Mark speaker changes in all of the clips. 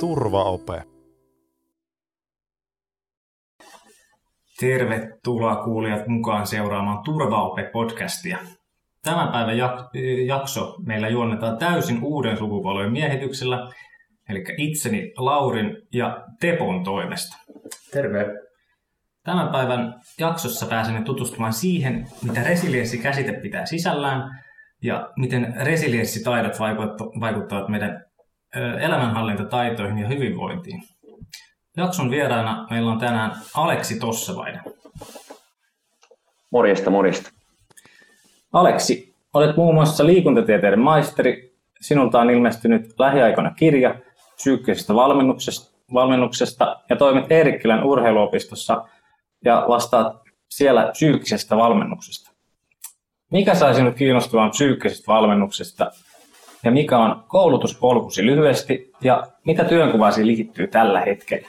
Speaker 1: Turvaope.
Speaker 2: Tervetuloa kuulijat mukaan seuraamaan Turvaope-podcastia. Tämän päivän jakso meillä juonnetaan täysin uuden sukupolven miehityksellä, eli itseni Laurin ja Tepon toimesta.
Speaker 3: Terve.
Speaker 2: Tämän päivän jaksossa pääsemme tutustumaan siihen, mitä resilienssikäsite pitää sisällään ja miten resilienssitaidot vaikuttavat meidän elämänhallintataitoihin ja hyvinvointiin. Jakson vieraana meillä on tänään Aleksi Tossavainen.
Speaker 3: Morjesta, morjesta.
Speaker 2: Aleksi, olet muun muassa liikuntatieteiden maisteri. Sinulta on ilmestynyt lähiaikoina kirja psyykkisestä valmennuksesta, valmennuksesta ja toimit Eerikkilän urheiluopistossa ja vastaat siellä psyykkisestä valmennuksesta. Mikä sai sinut kiinnostumaan psyykkisestä valmennuksesta ja mikä on koulutuspolkusi lyhyesti ja mitä työnkuvasi liittyy tällä hetkellä?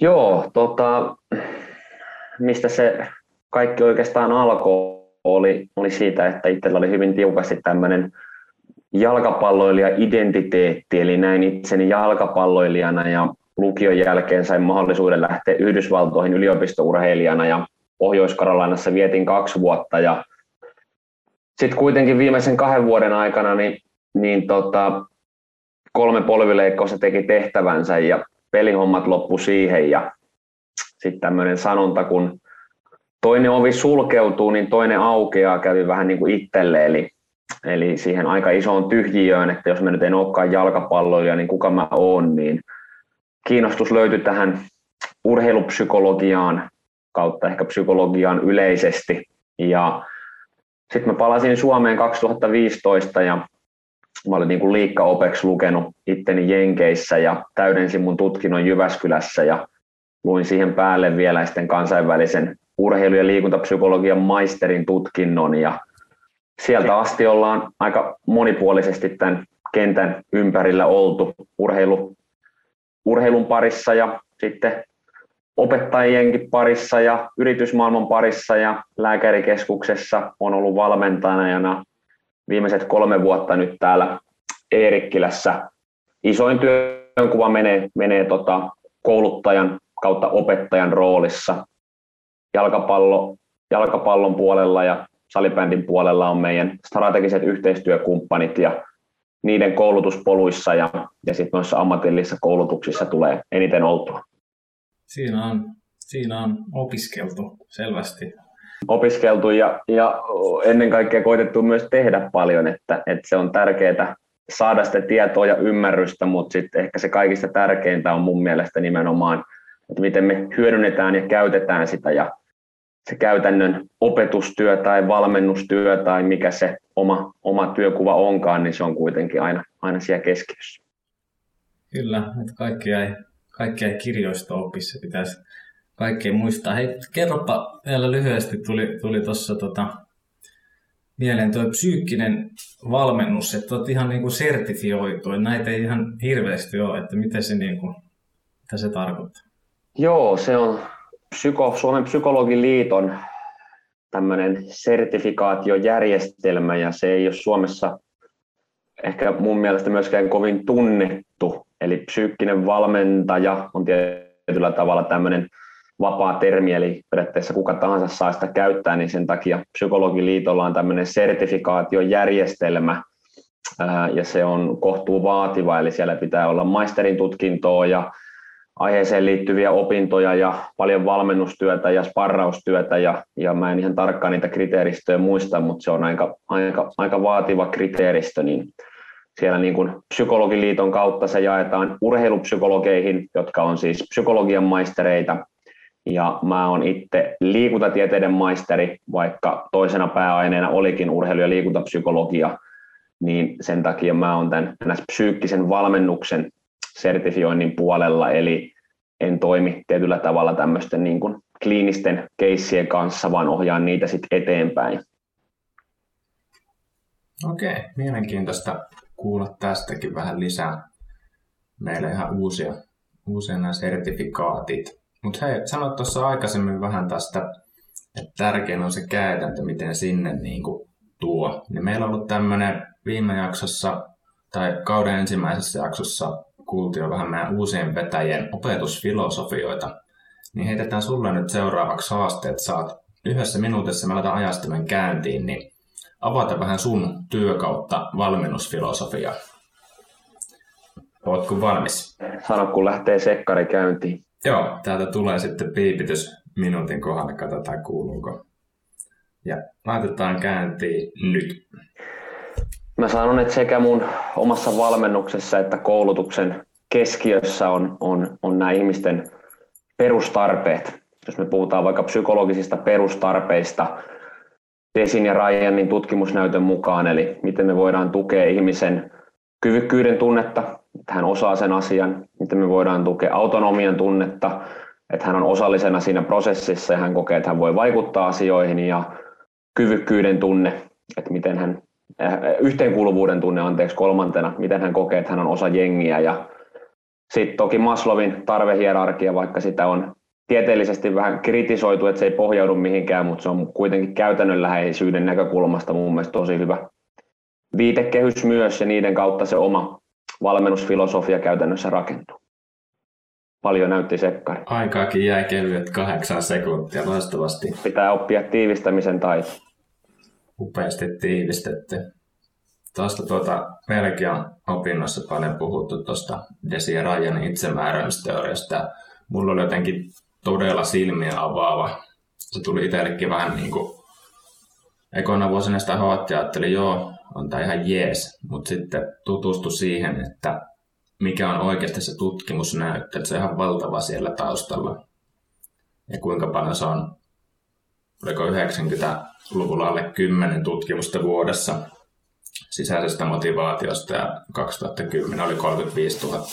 Speaker 3: Joo, tota, mistä se kaikki oikeastaan alkoi, oli, oli siitä, että itsellä oli hyvin tiukasti tämmöinen jalkapalloilija-identiteetti, eli näin itseni jalkapalloilijana ja lukion jälkeen sain mahdollisuuden lähteä Yhdysvaltoihin yliopistourheilijana ja Pohjois-Karolainassa vietin kaksi vuotta. Ja sitten kuitenkin viimeisen kahden vuoden aikana niin, niin tota, kolme polvileikkausta teki tehtävänsä ja pelihommat loppu siihen. Ja sitten tämmöinen sanonta, kun toinen ovi sulkeutuu, niin toinen aukeaa, kävi vähän niin kuin itselle, eli, eli siihen aika isoon tyhjiöön, että jos mä nyt en olekaan jalkapalloilija, niin kuka mä oon, niin kiinnostus löytyi tähän urheilupsykologiaan kautta ehkä psykologiaan yleisesti. Ja sitten mä palasin Suomeen 2015 ja mä olin niin kuin liikkaopeksi lukenut itteni Jenkeissä ja täydensin mun tutkinnon Jyväskylässä ja luin siihen päälle vielä sitten kansainvälisen urheilu- ja liikuntapsykologian maisterin tutkinnon ja sieltä asti ollaan aika monipuolisesti tämän kentän ympärillä oltu urheilu, urheilun parissa ja sitten opettajienkin parissa ja yritysmaailman parissa ja lääkärikeskuksessa on ollut valmentajana viimeiset kolme vuotta nyt täällä Eerikkilässä. Isoin työnkuva menee, menee tota kouluttajan kautta opettajan roolissa. Jalkapallo, jalkapallon puolella ja salibändin puolella on meidän strategiset yhteistyökumppanit ja niiden koulutuspoluissa ja, ja sitten noissa ammatillisissa koulutuksissa tulee eniten oltua.
Speaker 2: Siinä on, siinä on opiskeltu selvästi.
Speaker 3: Opiskeltu ja, ja ennen kaikkea koitettu myös tehdä paljon, että, että se on tärkeää saada sitä tietoa ja ymmärrystä, mutta sitten ehkä se kaikista tärkeintä on mun mielestä nimenomaan, että miten me hyödynnetään ja käytetään sitä ja se käytännön opetustyö tai valmennustyö tai mikä se oma, oma työkuva onkaan, niin se on kuitenkin aina, aina siellä keskiössä.
Speaker 2: Kyllä, että kaikki ei, kaikki ei kirjoista oppi, se pitäisi kaikkea muistaa. Hei, kerropa vielä lyhyesti, tuli, tuli tuossa tota, mieleen tuo psyykkinen valmennus, että olet ihan niin kuin sertifioitu, näitä ei ihan hirveästi ole, että mitä se, niin kuin, mitä se tarkoittaa?
Speaker 3: Joo, se on psyko, Suomen psykologiliiton tämmöinen sertifikaatiojärjestelmä ja se ei ole Suomessa ehkä mun mielestä myöskään kovin tunnettu. Eli psyykkinen valmentaja on tietyllä tavalla tämmöinen vapaa termi, eli periaatteessa kuka tahansa saa sitä käyttää, niin sen takia Psykologiliitolla on tämmöinen sertifikaatiojärjestelmä, ja se on kohtuu vaativa, eli siellä pitää olla maisterin tutkintoa ja aiheeseen liittyviä opintoja ja paljon valmennustyötä ja sparraustyötä ja, ja mä en ihan tarkkaan niitä kriteeristöjä muista, mutta se on aika, aika, aika vaativa kriteeristö, niin siellä niin kuin psykologiliiton kautta se jaetaan urheilupsykologeihin, jotka on siis psykologian maistereita, ja mä oon itse liikuntatieteiden maisteri, vaikka toisena pääaineena olikin urheilu- ja liikuntapsykologia, niin sen takia mä oon tämän psyykkisen valmennuksen sertifioinnin puolella, eli en toimi tietyllä tavalla tämmöisten niin kuin kliinisten keissien kanssa, vaan ohjaan niitä sitten eteenpäin.
Speaker 1: Okei, mielenkiintoista kuulla tästäkin vähän lisää. Meille ihan uusia, usein nämä sertifikaatit. Mutta hei, sanoit tuossa aikaisemmin vähän tästä, että tärkein on se käytäntö, miten sinne niin kuin tuo. Niin meillä on ollut tämmöinen viime jaksossa, tai kauden ensimmäisessä jaksossa, kuultiin jo vähän meidän uusien vetäjien opetusfilosofioita. Niin heitetään sulle nyt seuraavaksi haasteet. Saat yhdessä minuutissa, me laitetaan ajastimen käyntiin, niin avata vähän sun työkautta valmennusfilosofiaa. Ootko valmis?
Speaker 3: Sano, kun lähtee sekkari käyntiin.
Speaker 1: Joo, täältä tulee sitten piipitys minuutin kohdalla, katsotaan kuuluuko. Ja laitetaan käyntiin nyt.
Speaker 3: Mä sanon, että sekä mun omassa valmennuksessa että koulutuksen keskiössä on, on, on nämä ihmisten perustarpeet. Jos me puhutaan vaikka psykologisista perustarpeista, Desin ja Ryanin tutkimusnäytön mukaan, eli miten me voidaan tukea ihmisen kyvykkyyden tunnetta, että hän osaa sen asian, miten me voidaan tukea autonomian tunnetta, että hän on osallisena siinä prosessissa ja hän kokee, että hän voi vaikuttaa asioihin ja kyvykkyyden tunne, että miten hän, yhteenkuuluvuuden tunne anteeksi kolmantena, miten hän kokee, että hän on osa jengiä ja sitten toki Maslovin tarvehierarkia, vaikka sitä on tieteellisesti vähän kritisoitu, että se ei pohjaudu mihinkään, mutta se on kuitenkin käytännönläheisyyden näkökulmasta mun mielestä tosi hyvä viitekehys myös ja niiden kautta se oma valmennusfilosofia käytännössä rakentuu. Paljon näytti sekkari.
Speaker 1: Aikaakin jäi kevyet kahdeksan sekuntia, loistavasti.
Speaker 3: Pitää oppia tiivistämisen taito.
Speaker 1: Upeasti tiivistetty. Tuosta tuota, meilläkin on opinnoissa paljon puhuttu tuosta Desi ja Rajanin itsemääräämisteoriasta. Mulla oli jotenkin todella silmiä avaava. Se tuli itsellekin vähän niin kuin ekona vuosina sitä hoitti ja ajattelin, joo, on tämä ihan jees, mutta sitten tutustu siihen, että mikä on oikeasti se tutkimusnäyttö, että se on ihan valtava siellä taustalla. Ja kuinka paljon se on, oliko 90-luvulla alle 10 tutkimusta vuodessa sisäisestä motivaatiosta ja 2010 oli 35 000.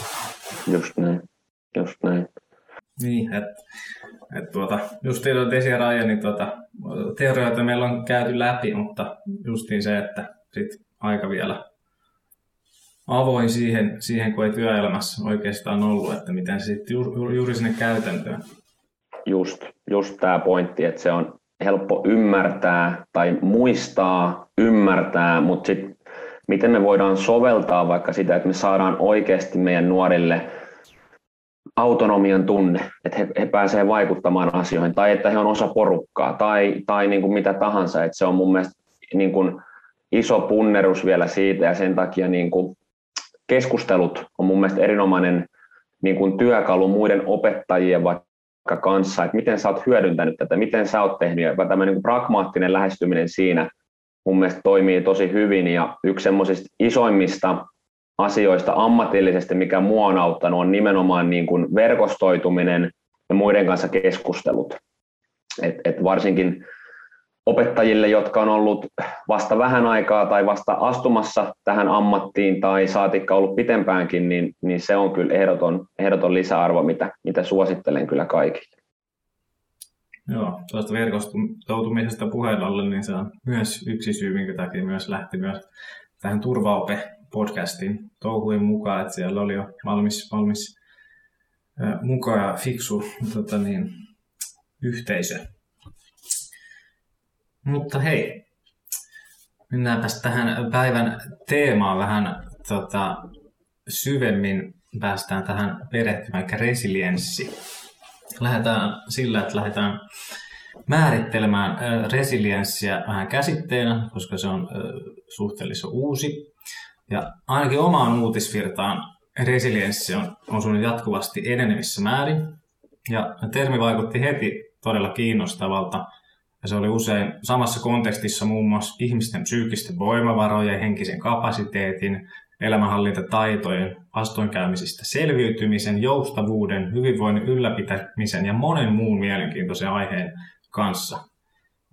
Speaker 3: Just näin, just näin.
Speaker 2: Niin, että et tuota, justiin tuota Desi ja niin tuota, teorioita meillä on käyty läpi, mutta justiin se, että sit aika vielä avoin siihen, siihen, kun ei työelämässä oikeastaan ollut, että miten se sitten ju, juuri sinne käytäntöön.
Speaker 3: Just, just tämä pointti, että se on helppo ymmärtää tai muistaa, ymmärtää, mutta sitten miten me voidaan soveltaa vaikka sitä, että me saadaan oikeasti meidän nuorille – autonomian tunne, että he, he pääsevät vaikuttamaan asioihin, tai että he on osa porukkaa, tai, tai niin kuin mitä tahansa. Että se on mun mielestä niin kuin iso punnerus vielä siitä, ja sen takia niin kuin keskustelut on mun mielestä erinomainen niin kuin työkalu muiden opettajien vaikka kanssa, että miten sä oot hyödyntänyt tätä, miten sä oot tehnyt, ja tämmöinen niin pragmaattinen lähestyminen siinä mun mielestä toimii tosi hyvin, ja yksi semmoisista isoimmista asioista ammatillisesti, mikä mua on auttanut, on nimenomaan niin kuin verkostoituminen ja muiden kanssa keskustelut. Et, et varsinkin opettajille, jotka on ollut vasta vähän aikaa tai vasta astumassa tähän ammattiin tai saatikka ollut pitempäänkin, niin, niin se on kyllä ehdoton, ehdoton lisäarvo, mitä, mitä suosittelen kyllä kaikille.
Speaker 2: Joo, tuosta verkostoutumisesta puheen ollen, niin se on myös yksi syy, minkä takia myös lähti myös tähän turvaope podcastin touhuin mukaan, että siellä oli jo valmis, valmis mukaan fiksu tota niin, yhteisö. Mutta hei, mennäänpäs tähän päivän teemaan vähän tota, syvemmin. Päästään tähän perehtymään, eli resilienssi. Lähdetään sillä, että lähdetään määrittelemään resilienssiä vähän käsitteenä, koska se on suhteellisen uusi. Ja ainakin omaan uutisvirtaan resilienssi on osunut jatkuvasti enenevissä määrin. Ja termi vaikutti heti todella kiinnostavalta. Ja se oli usein samassa kontekstissa muun muassa ihmisten psyykkisten voimavarojen, henkisen kapasiteetin, elämänhallintataitojen, vastoinkäymisistä selviytymisen, joustavuuden, hyvinvoinnin ylläpitämisen ja monen muun mielenkiintoisen aiheen kanssa.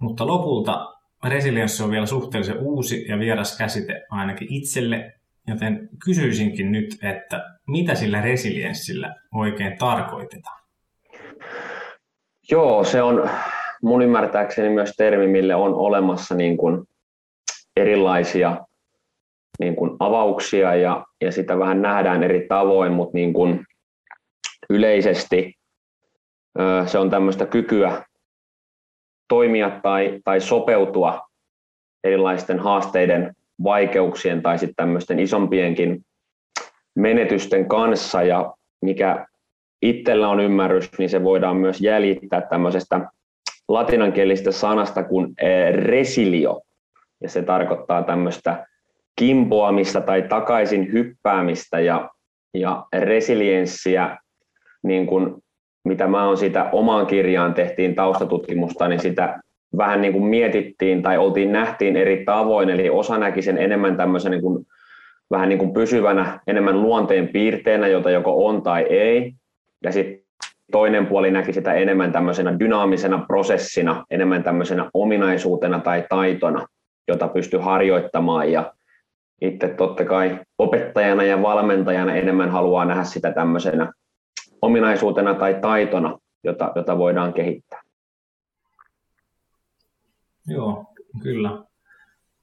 Speaker 2: Mutta lopulta resilienssi on vielä suhteellisen uusi ja vieras käsite ainakin itselle, joten kysyisinkin nyt, että mitä sillä resilienssillä oikein tarkoitetaan?
Speaker 3: Joo, se on mun ymmärtääkseni myös termi, mille on olemassa niin kuin erilaisia niin kuin avauksia ja, ja sitä vähän nähdään eri tavoin, mutta niin kuin yleisesti se on tämmöistä kykyä toimia tai, tai sopeutua erilaisten haasteiden, vaikeuksien tai sitten tämmöisten isompienkin menetysten kanssa. Ja mikä itsellä on ymmärrys, niin se voidaan myös jäljittää tämmöisestä latinankielisestä sanasta kuin resilio. Ja se tarkoittaa tämmöistä kimpoamista tai takaisin hyppäämistä ja, ja resilienssiä, niin kuin mitä mä oon sitä omaan kirjaan tehtiin taustatutkimusta, niin sitä vähän niin kuin mietittiin tai oltiin nähtiin eri tavoin, eli osa näki sen enemmän tämmöisen niin kuin, vähän niin kuin pysyvänä, enemmän luonteen piirteenä, jota joko on tai ei, ja sitten toinen puoli näki sitä enemmän tämmöisenä dynaamisena prosessina, enemmän tämmöisenä ominaisuutena tai taitona, jota pystyy harjoittamaan ja itse totta kai opettajana ja valmentajana enemmän haluaa nähdä sitä tämmöisenä ominaisuutena tai taitona, jota, jota voidaan kehittää.
Speaker 2: Joo, kyllä.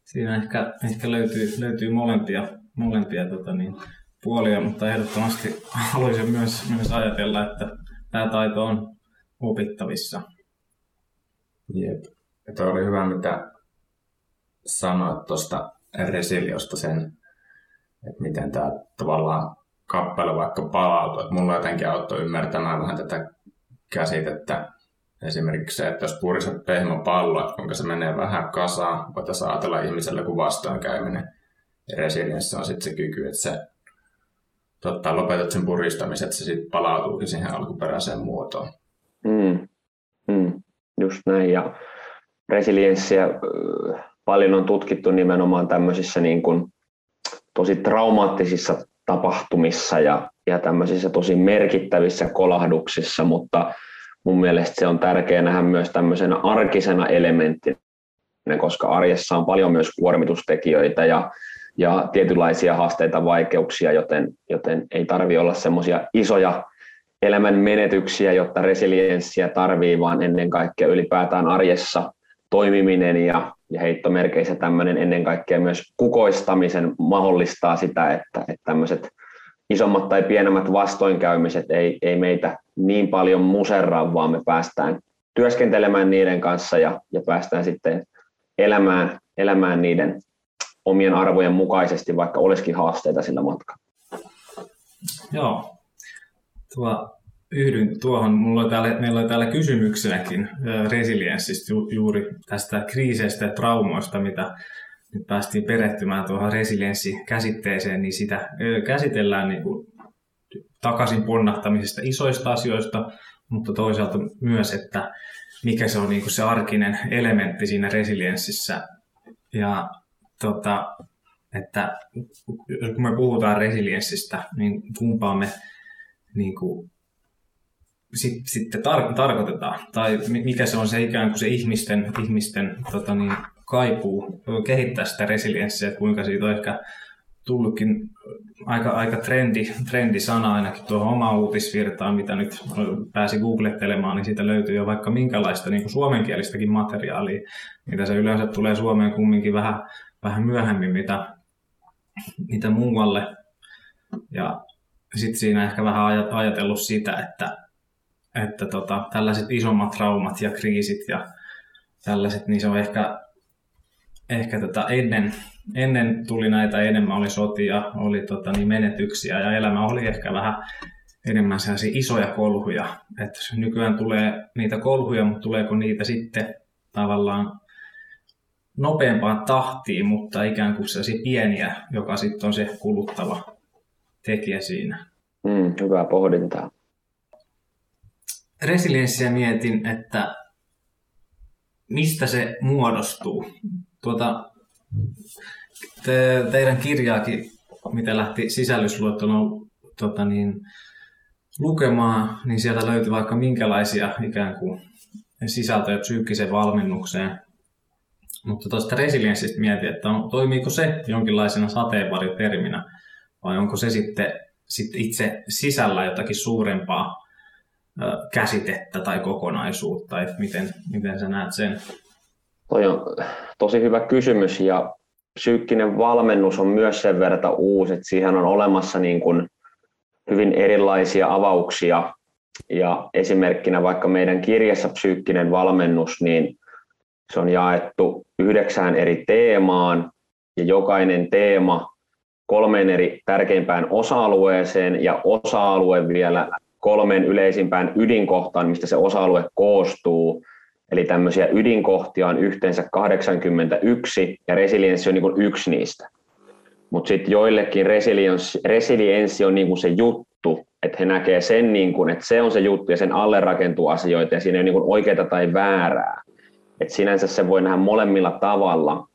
Speaker 2: Siinä ehkä, ehkä löytyy, löytyy molempia, molempia tota niin, puolia, mutta ehdottomasti haluaisin myös, myös ajatella, että tämä taito on opittavissa.
Speaker 1: Jep. Ja oli hyvä, mitä sanoit tuosta resiliosta sen, että miten tämä tavallaan kappale vaikka palautuu. Että mulla jotenkin auttoi ymmärtämään vähän tätä käsitettä. Esimerkiksi se, että jos puristat pehmopallo, että kuinka se menee vähän kasaan, voitaisiin ajatella ihmiselle kuin vastoinkäyminen. Resilienssi on sitten se kyky, että se totta, lopetat sen puristamisen, että se sitten palautuukin siihen alkuperäiseen muotoon.
Speaker 3: Mm. Mm. Just näin. Ja resilienssiä paljon on tutkittu nimenomaan tämmöisissä niin kuin tosi traumaattisissa tapahtumissa ja, ja tämmöisissä tosi merkittävissä kolahduksissa, mutta mun mielestä se on tärkeää nähdä myös tämmöisenä arkisena elementtinä, koska arjessa on paljon myös kuormitustekijöitä ja, ja tietynlaisia haasteita, vaikeuksia, joten, joten ei tarvi olla semmoisia isoja elämän menetyksiä, jotta resilienssiä tarvii, vaan ennen kaikkea ylipäätään arjessa toimiminen ja, ja heittomerkeissä tämmöinen ennen kaikkea myös kukoistamisen mahdollistaa sitä, että, että tämmöiset isommat tai pienemmät vastoinkäymiset ei, ei meitä niin paljon muserraa, vaan me päästään työskentelemään niiden kanssa ja, ja päästään sitten elämään, elämään niiden omien arvojen mukaisesti, vaikka olisikin haasteita sillä matkalla.
Speaker 2: Joo. Tuo, yhdyn tuohon. Mulla oli täällä, meillä oli täällä kysymyksenäkin resilienssistä ju, juuri tästä kriiseistä ja traumoista, mitä nyt päästiin perehtymään tuohon resilienssikäsitteeseen, niin sitä käsitellään niin kuin takaisin ponnahtamisesta isoista asioista, mutta toisaalta myös, että mikä se on niin kuin se arkinen elementti siinä resilienssissä. Ja tota, että kun me puhutaan resilienssistä, niin kumpaa me niin kuin, sit, sitten tar- tarkoitetaan, tai mikä se on se ikään kuin se ihmisten, ihmisten tota niin, kaipuu? Kehittää sitä resilienssiä, kuinka siitä on ehkä tullutkin aika, aika trendi, trendisana ainakin tuohon omaan uutisvirtaan, mitä nyt pääsi googlettelemaan, niin siitä löytyy jo vaikka minkälaista niin kuin suomenkielistäkin materiaalia, mitä se yleensä tulee Suomeen kumminkin vähän, vähän myöhemmin, mitä, mitä muualle. Ja sitten siinä ehkä vähän ajatellut sitä, että, että tota, tällaiset isommat traumat ja kriisit ja tällaiset, niin se on ehkä ehkä tota ennen, ennen tuli näitä enemmän, oli sotia, oli tota niin menetyksiä ja elämä oli ehkä vähän enemmän sellaisia isoja kolhuja. Et nykyään tulee niitä kolhuja, mutta tuleeko niitä sitten tavallaan nopeampaan tahtiin, mutta ikään kuin sellaisia pieniä, joka sitten on se kuluttava tekijä siinä.
Speaker 3: Mm, hyvää pohdintaa.
Speaker 2: Resilienssiä mietin, että mistä se muodostuu tuota, te, teidän kirjaakin, mitä lähti sisällysluettelon tota niin, lukemaan, niin sieltä löytyi vaikka minkälaisia ikään kuin sisältöjä psyykkiseen valmennukseen. Mutta tuosta resilienssistä mietin, että on, toimiiko se jonkinlaisena sateenvarjoterminä vai onko se sitten, sitten itse sisällä jotakin suurempaa ö, käsitettä tai kokonaisuutta, että miten, miten sä näet sen?
Speaker 3: Toi on tosi hyvä kysymys ja psyykkinen valmennus on myös sen verran uusi, että siihen on olemassa niin kuin hyvin erilaisia avauksia Ja esimerkkinä vaikka meidän kirjassa Psyykkinen valmennus, niin se on jaettu yhdeksään eri teemaan ja jokainen teema kolmeen eri tärkeimpään osa-alueeseen ja osa-alue vielä kolmeen yleisimpään ydinkohtaan, mistä se osa-alue koostuu. Eli tämmöisiä ydinkohtia on yhteensä 81 ja resilienssi on niin yksi niistä. Mutta sitten joillekin resilienssi, resilienssi on niin se juttu, että he näkee sen, niin kuin, että se on se juttu ja sen alle rakentuu asioita ja siinä ei ole niin oikeaa tai väärää. Et sinänsä se voi nähdä molemmilla tavalla,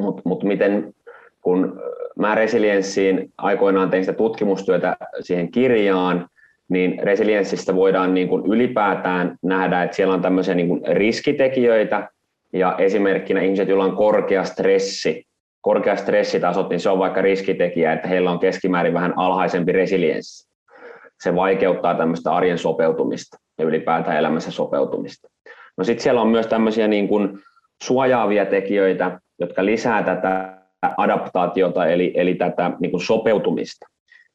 Speaker 3: mutta mut miten kun mä resilienssiin aikoinaan tein sitä tutkimustyötä siihen kirjaan, niin resilienssistä voidaan niin kuin ylipäätään nähdä, että siellä on tämmöisiä niin kuin riskitekijöitä, ja esimerkkinä ihmiset, joilla on korkea stressi, korkea stressitasot, niin se on vaikka riskitekijä, että heillä on keskimäärin vähän alhaisempi resilienssi. Se vaikeuttaa tämmöistä arjen sopeutumista ja ylipäätään elämässä sopeutumista. No sitten siellä on myös tämmöisiä niin kuin suojaavia tekijöitä, jotka lisää tätä adaptaatiota, eli, eli tätä niin kuin sopeutumista.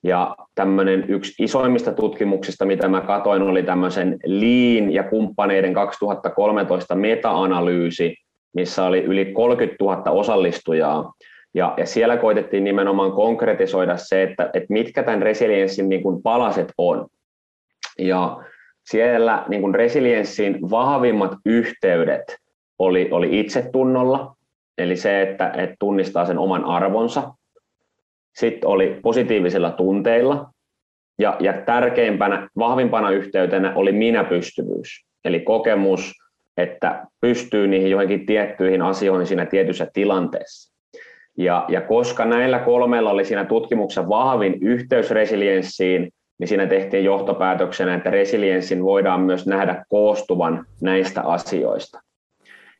Speaker 3: Ja tämmöinen yksi isoimmista tutkimuksista, mitä mä katoin, oli tämmöisen Lean ja kumppaneiden 2013 meta-analyysi, missä oli yli 30 000 osallistujaa. Ja, ja siellä koitettiin nimenomaan konkretisoida se, että, että mitkä tämän resilienssin niin kuin palaset on. Ja siellä niin kuin resilienssin vahvimmat yhteydet oli, oli itsetunnolla, eli se, että, että tunnistaa sen oman arvonsa. Sitten oli positiivisilla tunteilla, ja, ja tärkeimpänä, vahvimpana yhteytenä oli minäpystyvyys, eli kokemus, että pystyy niihin johonkin tiettyihin asioihin siinä tietyssä tilanteessa. Ja, ja koska näillä kolmella oli siinä tutkimuksessa vahvin yhteys resilienssiin, niin siinä tehtiin johtopäätöksenä, että resilienssin voidaan myös nähdä koostuvan näistä asioista.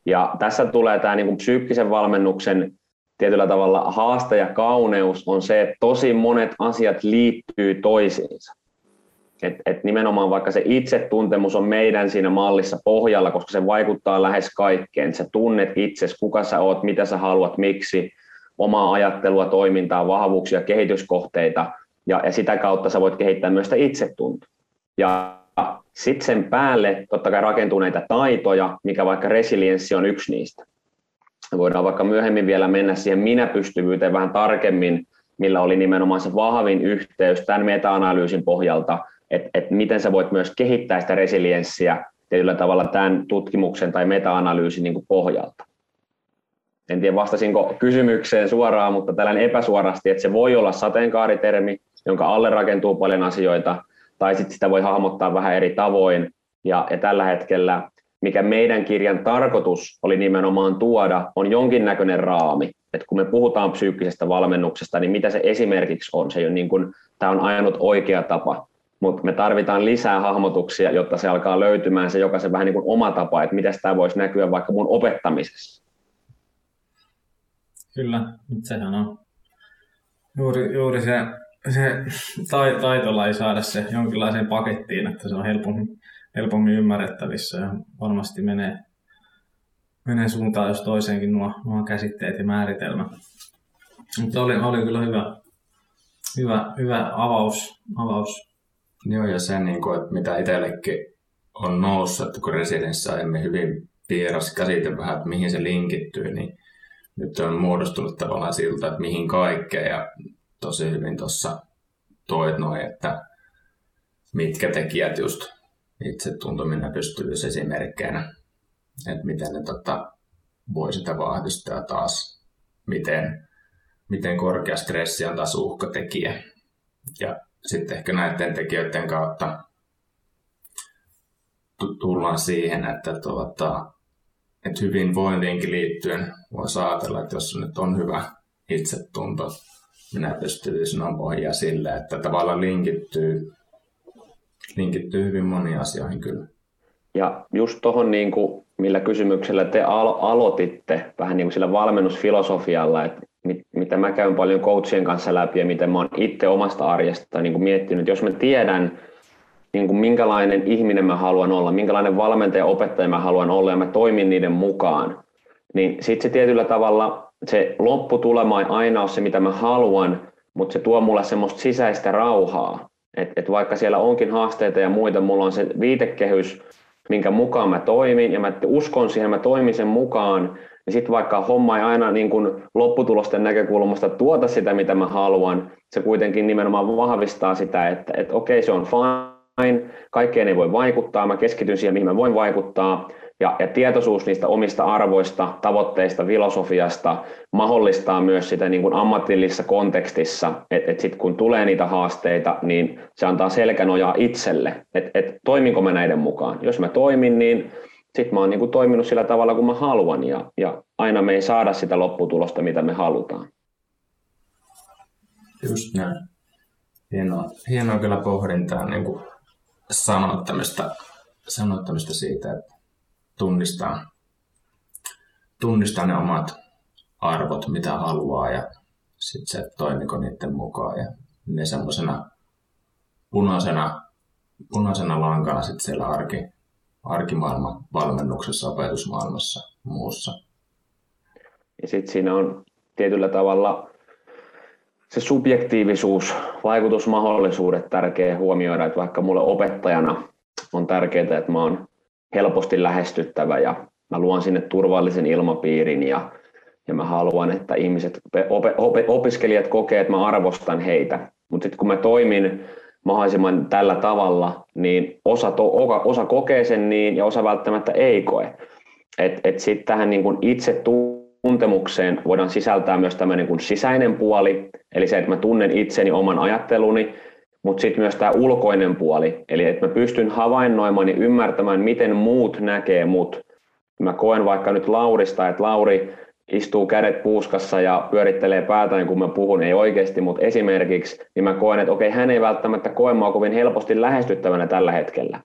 Speaker 3: Ja tässä tulee tämä niin kuin psyykkisen valmennuksen tietyllä tavalla haaste ja kauneus on se, että tosi monet asiat liittyy toisiinsa. Et, et nimenomaan vaikka se itsetuntemus on meidän siinä mallissa pohjalla, koska se vaikuttaa lähes kaikkeen. Sä tunnet itsesi, kuka sä oot, mitä sä haluat, miksi, omaa ajattelua, toimintaa, vahvuuksia, kehityskohteita, ja, ja sitä kautta sä voit kehittää myös sitä itsetuntoa. Ja sitten sen päälle totta kai rakentuu näitä taitoja, mikä vaikka resilienssi on yksi niistä. Voidaan vaikka myöhemmin vielä mennä siihen minäpystyvyyteen vähän tarkemmin, millä oli nimenomaan se vahvin yhteys tämän meta-analyysin pohjalta, että, että miten sä voit myös kehittää sitä resilienssiä tietyllä tavalla tämän tutkimuksen tai meta-analyysin niin pohjalta. En tiedä vastasinko kysymykseen suoraan, mutta tällainen epäsuorasti, että se voi olla sateenkaaritermi, jonka alle rakentuu paljon asioita, tai sitten sitä voi hahmottaa vähän eri tavoin. Ja, ja tällä hetkellä, mikä meidän kirjan tarkoitus oli nimenomaan tuoda, on jonkinnäköinen raami. Että kun me puhutaan psyykkisestä valmennuksesta, niin mitä se esimerkiksi on? Se ei ole niin kuin, tämä on ainut oikea tapa, mutta me tarvitaan lisää hahmotuksia, jotta se alkaa löytymään se jokaisen vähän niin kuin oma tapa, että miten tämä voisi näkyä vaikka mun opettamisessa.
Speaker 2: Kyllä, sehän on juuri, juuri se se taitolla ei saada se jonkinlaiseen pakettiin, että se on helpommin, helpommin ymmärrettävissä ja varmasti menee, menee suuntaan jos toiseenkin nuo, nuo käsitteet ja määritelmä. Mutta oli, oli kyllä hyvä, hyvä, hyvä avaus, avaus.
Speaker 1: Joo, ja se, niin kuin, että mitä itsellekin on noussut, että kun residenssissä emme hyvin vieras käsite vähän, että mihin se linkittyy, niin nyt on muodostunut tavallaan siltä, että mihin kaikkeen. Ja tosi hyvin tuossa toit noin, että mitkä tekijät just itse tuntuminen pystyvyys esimerkkeinä, että miten ne tota, voi sitä vahvistaa taas, miten, miten korkea stressi on taas uhkatekijä. Ja sitten ehkä näiden tekijöiden kautta tullaan siihen, että, tuota, että hyvinvointiinkin liittyen voisi ajatella, että jos nyt on hyvä itsetunto, minä pystyisin sanoa pohjaa sille, että tavallaan linkittyy, linkittyy hyvin moniin asioihin kyllä.
Speaker 3: Ja just tuohon, niin kuin, millä kysymyksellä te alo- aloititte, vähän niin kuin sillä valmennusfilosofialla, että mit, mitä mä käyn paljon coachien kanssa läpi ja miten mä oon itse omasta arjesta niin kuin miettinyt, jos mä tiedän, niin kuin minkälainen ihminen mä haluan olla, minkälainen valmentaja opettaja mä haluan olla ja mä toimin niiden mukaan, niin sitten se tietyllä tavalla se lopputulema ei aina ole se, mitä mä haluan, mutta se tuo mulle semmoista sisäistä rauhaa. Et, et vaikka siellä onkin haasteita ja muita, mulla on se viitekehys, minkä mukaan mä toimin, ja mä uskon siihen, mä toimin sen mukaan, niin sitten vaikka homma ei aina niin kun lopputulosten näkökulmasta tuota sitä, mitä mä haluan, se kuitenkin nimenomaan vahvistaa sitä, että, että okei, se on fine, kaikkeen ei voi vaikuttaa, mä keskityn siihen, mihin mä voin vaikuttaa, ja, ja tietoisuus niistä omista arvoista, tavoitteista, filosofiasta mahdollistaa myös sitä niin kuin ammatillisessa kontekstissa, että et sitten kun tulee niitä haasteita, niin se antaa selkänojaa itselle, että et toiminko mä näiden mukaan. Jos mä toimin, niin sitten mä oon niin kuin toiminut sillä tavalla, kuin mä haluan, ja, ja aina me ei saada sitä lopputulosta, mitä me halutaan.
Speaker 1: Just näin. Hienoa, hienoa kyllä pohdintaa niin kuin sanottamista, sanottamista siitä, että tunnistaa, tunnistaa ne omat arvot, mitä haluaa ja sitten se toimiko niiden mukaan ja ne semmoisena punaisena, punaisena lankana sitten siellä arki, arkimaailman valmennuksessa, opetusmaailmassa muussa.
Speaker 3: Ja sitten siinä on tietyllä tavalla se subjektiivisuus, vaikutusmahdollisuudet tärkeä huomioida, että vaikka mulle opettajana on tärkeää, että mä oon helposti lähestyttävä ja mä luon sinne turvallisen ilmapiirin ja, ja mä haluan, että ihmiset, op, op, opiskelijat kokee, että mä arvostan heitä. Mutta sitten kun mä toimin mahdollisimman tällä tavalla, niin osa, to, osa kokee sen niin ja osa välttämättä ei koe. Et, et sitten tähän niin kun itse tuntemukseen voidaan sisältää myös tämmöinen niin sisäinen puoli, eli se, että mä tunnen itseni, oman ajatteluni, mutta sitten myös tämä ulkoinen puoli, eli että mä pystyn havainnoimaan ja ymmärtämään, miten muut näkee mut. Mä koen vaikka nyt Laurista, että Lauri istuu kädet puuskassa ja pyörittelee päätään, kun mä puhun, ei oikeasti, mutta esimerkiksi, niin mä koen, että okei, hän ei välttämättä koe mua kovin helposti lähestyttävänä tällä hetkellä.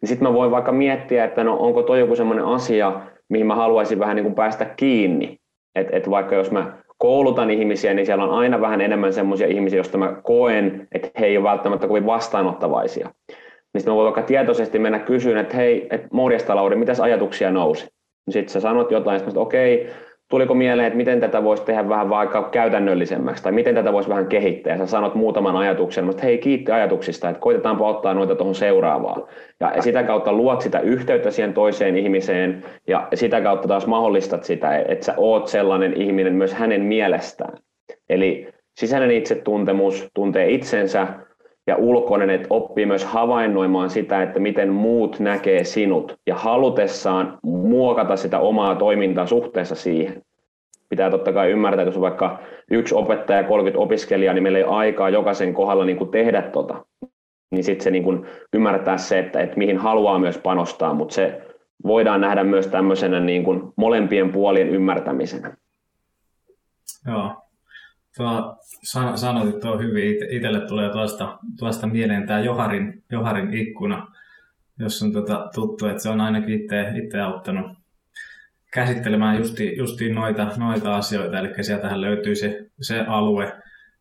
Speaker 3: Niin sitten mä voin vaikka miettiä, että no onko toi joku semmoinen asia, mihin mä haluaisin vähän niin kuin päästä kiinni. Että et vaikka jos mä koulutan ihmisiä, niin siellä on aina vähän enemmän semmoisia ihmisiä, joista mä koen, että he ei ole välttämättä kovin vastaanottavaisia. Niin sitten mä voin vaikka tietoisesti mennä kysyyn, että hei, et morjesta Lauri, mitäs ajatuksia nousi? Sitten sä sanot jotain, että okei, tuliko mieleen, että miten tätä voisi tehdä vähän vaikka käytännöllisemmäksi, tai miten tätä voisi vähän kehittää, ja sä sanot muutaman ajatuksen, että hei, kiitti ajatuksista, että koitetaanpa ottaa noita tuohon seuraavaan. Ja sitä kautta luot sitä yhteyttä siihen toiseen ihmiseen, ja sitä kautta taas mahdollistat sitä, että sä oot sellainen ihminen myös hänen mielestään. Eli sisäinen itsetuntemus tuntee itsensä, ja ulkoinen, että oppii myös havainnoimaan sitä, että miten muut näkee sinut ja halutessaan muokata sitä omaa toimintaa suhteessa siihen. Pitää totta kai ymmärtää, että jos on vaikka yksi opettaja ja 30 opiskelijaa, niin meillä ei aikaa jokaisen kohdalla niin kuin tehdä tota. Niin sitten se niin kuin ymmärtää se, että, että mihin haluaa myös panostaa, mutta se voidaan nähdä myös tämmöisenä niin kuin molempien puolien ymmärtämisenä.
Speaker 2: Joo, Tuo, san, sanoit tuo hyvin, itselle tulee tuosta, tuosta mieleen tämä Joharin, Joharin ikkuna, jos on tota, tuttu, että se on ainakin itse, itse auttanut käsittelemään justi, justiin noita, noita asioita, eli sieltähän löytyy se, se alue,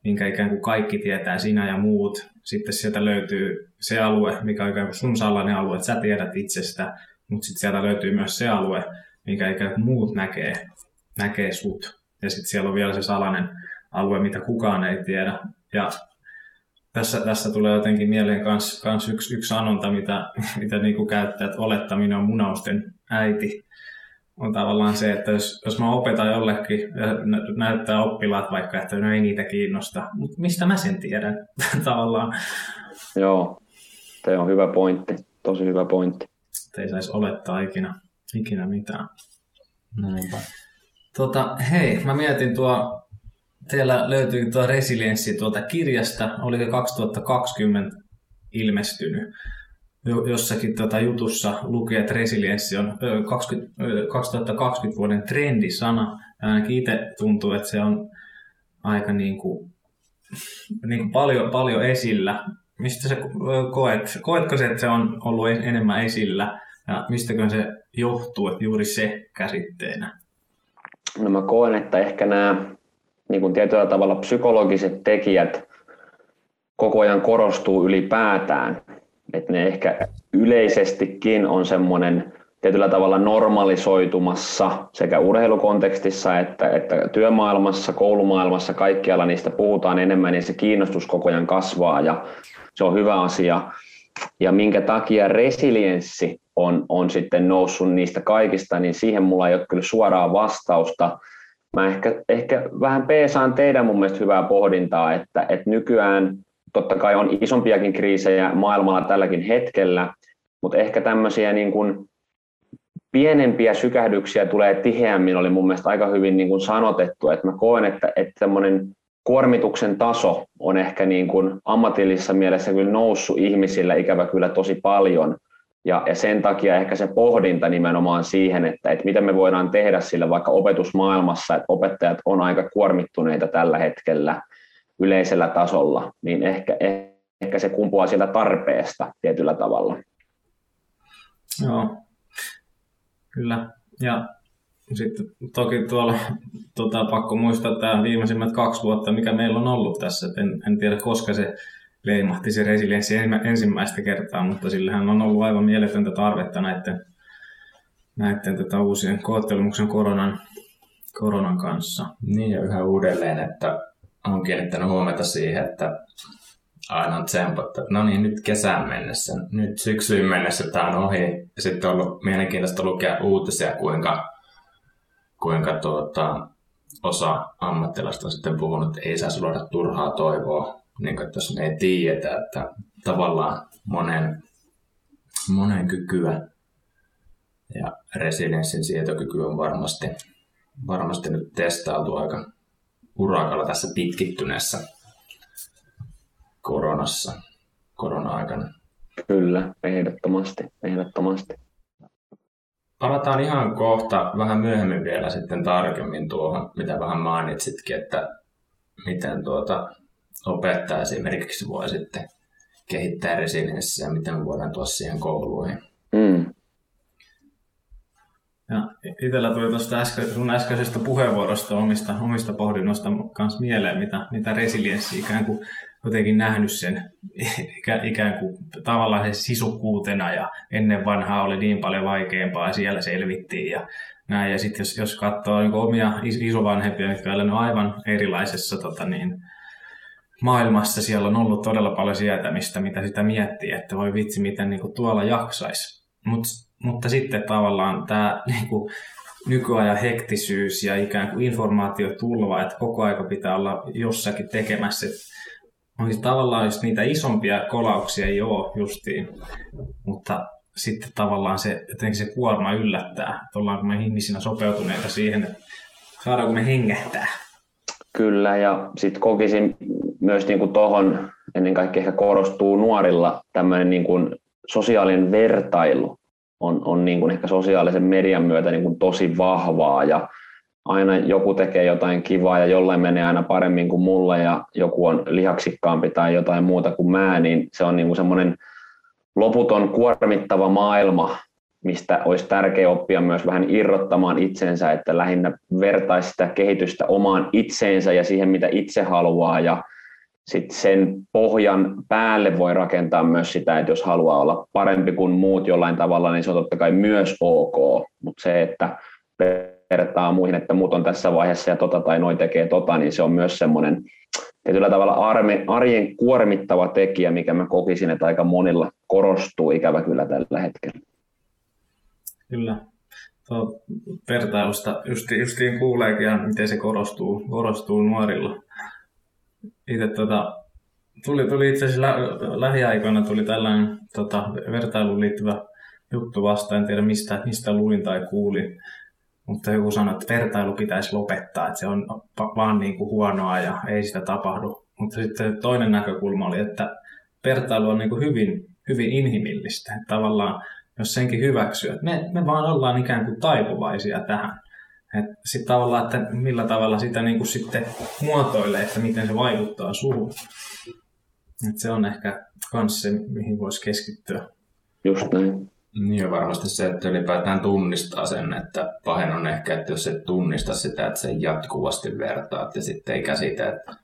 Speaker 2: minkä ikään kuin kaikki tietää, sinä ja muut. Sitten sieltä löytyy se alue, mikä on ikään kuin sun salainen alue, että sä tiedät itsestä, mutta sitten sieltä löytyy myös se alue, mikä ikään kuin muut näkee, näkee sut. Ja sitten siellä on vielä se salainen alue, mitä kukaan ei tiedä. Ja tässä, tässä tulee jotenkin mieleen kans, kans yksi, yksi sanonta, mitä, mitä niin kuin käyttää, että olettaminen on munausten äiti. On tavallaan se, että jos, jos mä opetan jollekin ja näyttää oppilaat vaikka, että no ei niitä kiinnosta, mutta mistä mä sen tiedän tavallaan.
Speaker 3: Joo, se on hyvä pointti, tosi hyvä pointti.
Speaker 2: Että ei saisi olettaa ikinä, ikinä mitään. Näinpä. Tota, hei, mä mietin tuo teillä löytyy tuo resilienssi tuolta kirjasta, oliko 2020 ilmestynyt. Jossakin tuota jutussa lukee, että resilienssi on 20, 2020 vuoden trendisana. Ja ainakin itse tuntuu, että se on aika niin kuin, niin kuin paljon, paljon esillä. Mistä sä koet? Koetko se, että se on ollut enemmän esillä? Ja mistäkö se johtuu, että juuri se käsitteenä?
Speaker 3: No mä koen, että ehkä nämä niin kuin tietyllä tavalla psykologiset tekijät koko ajan korostuu ylipäätään. Että ne ehkä yleisestikin on semmoinen tietyllä tavalla normalisoitumassa sekä urheilukontekstissa että, että työmaailmassa, koulumaailmassa, kaikkialla niistä puhutaan enemmän, niin se kiinnostus koko ajan kasvaa ja se on hyvä asia. Ja minkä takia resilienssi on, on sitten noussut niistä kaikista, niin siihen mulla ei ole kyllä suoraa vastausta. Mä ehkä, ehkä vähän peesaan teidän mun mielestä hyvää pohdintaa, että, että nykyään totta kai on isompiakin kriisejä maailmalla tälläkin hetkellä, mutta ehkä tämmöisiä niin kuin pienempiä sykähdyksiä tulee tiheämmin, oli mun mielestä aika hyvin niin kuin sanotettu, että mä koen, että, että kuormituksen taso on ehkä niin kuin ammatillisessa mielessä kyllä noussut ihmisillä ikävä kyllä tosi paljon, ja, ja sen takia ehkä se pohdinta nimenomaan siihen, että, että mitä me voidaan tehdä sillä vaikka opetusmaailmassa, että opettajat on aika kuormittuneita tällä hetkellä yleisellä tasolla, niin ehkä, ehkä se kumpuaa sieltä tarpeesta tietyllä tavalla.
Speaker 2: Joo, kyllä. Ja sitten toki tuolla tota, pakko muistaa tämä viimeisimmät kaksi vuotta, mikä meillä on ollut tässä. En, en tiedä, koska se leimahti se resilienssi ensimmäistä kertaa, mutta sillähän on ollut aivan mieletöntä tarvetta näiden, näiden tätä tota uusien koottelumuksen koronan, koronan kanssa.
Speaker 1: Niin ja yhä uudelleen, että on kiinnittänyt huomiota siihen, että aina on tsempattu, no niin, nyt kesään mennessä, nyt syksyyn mennessä tämä on ohi. Sitten on ollut mielenkiintoista lukea uutisia, kuinka, kuinka tuota, osa ammattilaista on sitten puhunut, että ei saisi luoda turhaa toivoa, niin kuin, että jos ei tiedetä, että tavallaan monen, monen kykyä ja resilienssin sietokyky on varmasti, varmasti nyt testailtu aika urakalla tässä pitkittyneessä koronassa, korona-aikana.
Speaker 3: Kyllä, ehdottomasti, ehdottomasti.
Speaker 1: Palataan ihan kohta vähän myöhemmin vielä sitten tarkemmin tuohon, mitä vähän mainitsitkin, että miten tuota opettaja esimerkiksi voi sitten kehittää resilienssiä ja miten me voidaan tuoda siihen kouluihin. Mm.
Speaker 2: Ja itsellä tuli tuosta äsken, sun äskeisestä puheenvuorosta omista, omista pohdinnoista myös mieleen, mitä, mitä resilienssi ikään kuin jotenkin nähnyt sen ikään kuin tavallaan se sisukkuutena ja ennen vanhaa oli niin paljon vaikeampaa ja siellä selvittiin ja näin. Ja sitten jos, jos katsoo niin omia isovanhempia, mitkä ovat aivan erilaisessa tota niin, maailmassa, siellä on ollut todella paljon sietämistä, mitä sitä miettii, että voi vitsi, miten niin kuin tuolla jaksaisi. Mut, mutta sitten tavallaan tämä niin kuin, nykyajan hektisyys ja ikään kuin informaatiotulva, että koko aika pitää olla jossakin tekemässä, onkin tavallaan just niitä isompia kolauksia ei ole justiin, mutta sitten tavallaan se, jotenkin se kuorma yllättää, että ollaanko me ihmisinä sopeutuneita siihen, että saadaanko me hengähtää.
Speaker 3: Kyllä, ja sitten kokisin myös niin kuin tuohon ennen kaikkea ehkä korostuu nuorilla tämmöinen niin kuin sosiaalinen vertailu on, on niin kuin ehkä sosiaalisen median myötä niin kuin tosi vahvaa ja aina joku tekee jotain kivaa ja jollain menee aina paremmin kuin mulle ja joku on lihaksikkaampi tai jotain muuta kuin mä, niin se on niin kuin semmoinen loputon kuormittava maailma, mistä olisi tärkeää oppia myös vähän irrottamaan itsensä, että lähinnä vertaisi sitä kehitystä omaan itseensä ja siihen, mitä itse haluaa ja sitten sen pohjan päälle voi rakentaa myös sitä, että jos haluaa olla parempi kuin muut jollain tavalla, niin se on totta kai myös ok, mutta se, että vertaa muihin, että muut on tässä vaiheessa ja tota tai noin tekee tota, niin se on myös semmoinen tietyllä tavalla arjen kuormittava tekijä, mikä mä kokisin, että aika monilla korostuu ikävä kyllä tällä hetkellä.
Speaker 2: Kyllä. Tuo vertailusta justiin, justiin kuuleekin, miten se korostuu, korostuu nuorilla. Itse tota, tuli, tuli itse asiassa lä, lähiaikoina tuli tällainen tota, vertailuun liittyvä juttu vastaan, en tiedä mistä, mistä luin tai kuulin mutta joku sanoi, että vertailu pitäisi lopettaa, että se on vaan niin kuin huonoa ja ei sitä tapahdu. Mutta sitten toinen näkökulma oli, että vertailu on niin kuin hyvin, hyvin inhimillistä. Että tavallaan, jos senkin hyväksyy, että me, me vaan ollaan ikään kuin taipuvaisia tähän. Sitten tavallaan, että millä tavalla sitä niin kuin sitten muotoilee, että miten se vaikuttaa suhun. Et se on ehkä myös se, mihin voisi keskittyä.
Speaker 3: Just näin.
Speaker 1: Niin varmasti se, että ylipäätään tunnistaa sen, että pahin on ehkä, että jos et tunnista sitä, että se jatkuvasti vertaat ja sitten ei käsitä, että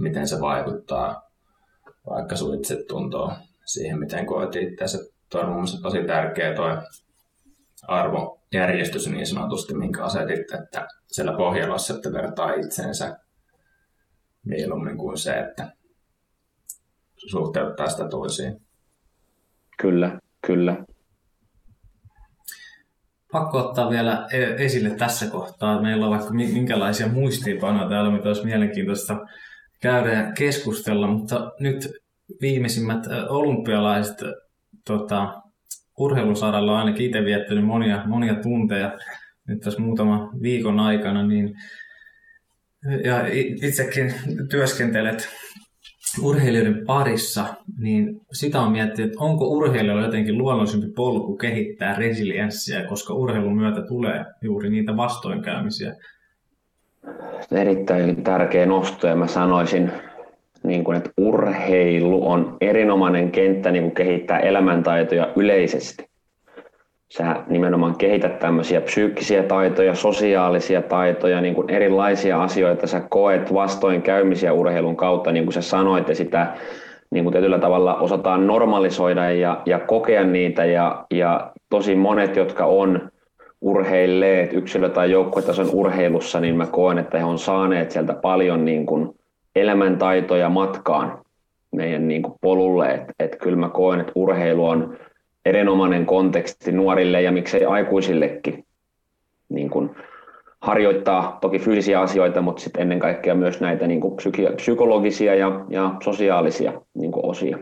Speaker 1: miten se vaikuttaa vaikka sun itse tuntuu siihen, miten koet itse. Tuo on mun tosi tärkeä tuo arvojärjestys niin sanotusti, minkä asetit, että siellä pohjalla että vertaa itseensä mieluummin kuin se, että suhteuttaa sitä toisiin.
Speaker 3: Kyllä, kyllä.
Speaker 2: Pakko ottaa vielä e- esille tässä kohtaa, meillä on vaikka minkälaisia muistiinpanoja täällä, mitä olisi mielenkiintoista käydä ja keskustella, mutta nyt viimeisimmät olympialaiset tota, urheilusaralla on ainakin itse viettänyt monia, monia tunteja nyt tässä muutama viikon aikana, niin ja itsekin työskentelet urheilijoiden parissa, niin sitä on miettinyt, että onko urheilijoilla jotenkin luonnollisempi polku kehittää resilienssiä, koska urheilun myötä tulee juuri niitä vastoinkäymisiä.
Speaker 3: Erittäin tärkeä nosto ja mä sanoisin, niin kuin, että urheilu on erinomainen kenttä niin kuin kehittää elämäntaitoja yleisesti. Sä nimenomaan kehität tämmöisiä psyykkisiä taitoja, sosiaalisia taitoja, niin kuin erilaisia asioita. Sä koet vastoinkäymisiä urheilun kautta, niin kuin sä sanoit, ja sitä niin kuin tietyllä tavalla osataan normalisoida ja, ja kokea niitä, ja, ja tosi monet, jotka on urheilleet yksilö- tai joukkuetason urheilussa, niin mä koen, että he on saaneet sieltä paljon niin kuin elämäntaitoja matkaan meidän niin kuin polulle, että et kyllä mä koen, että urheilu on erinomainen konteksti nuorille ja miksei aikuisillekin niin kuin harjoittaa toki fyysisiä asioita, mutta sitten ennen kaikkea myös näitä niin kuin psykologisia ja, ja sosiaalisia niin kuin osia.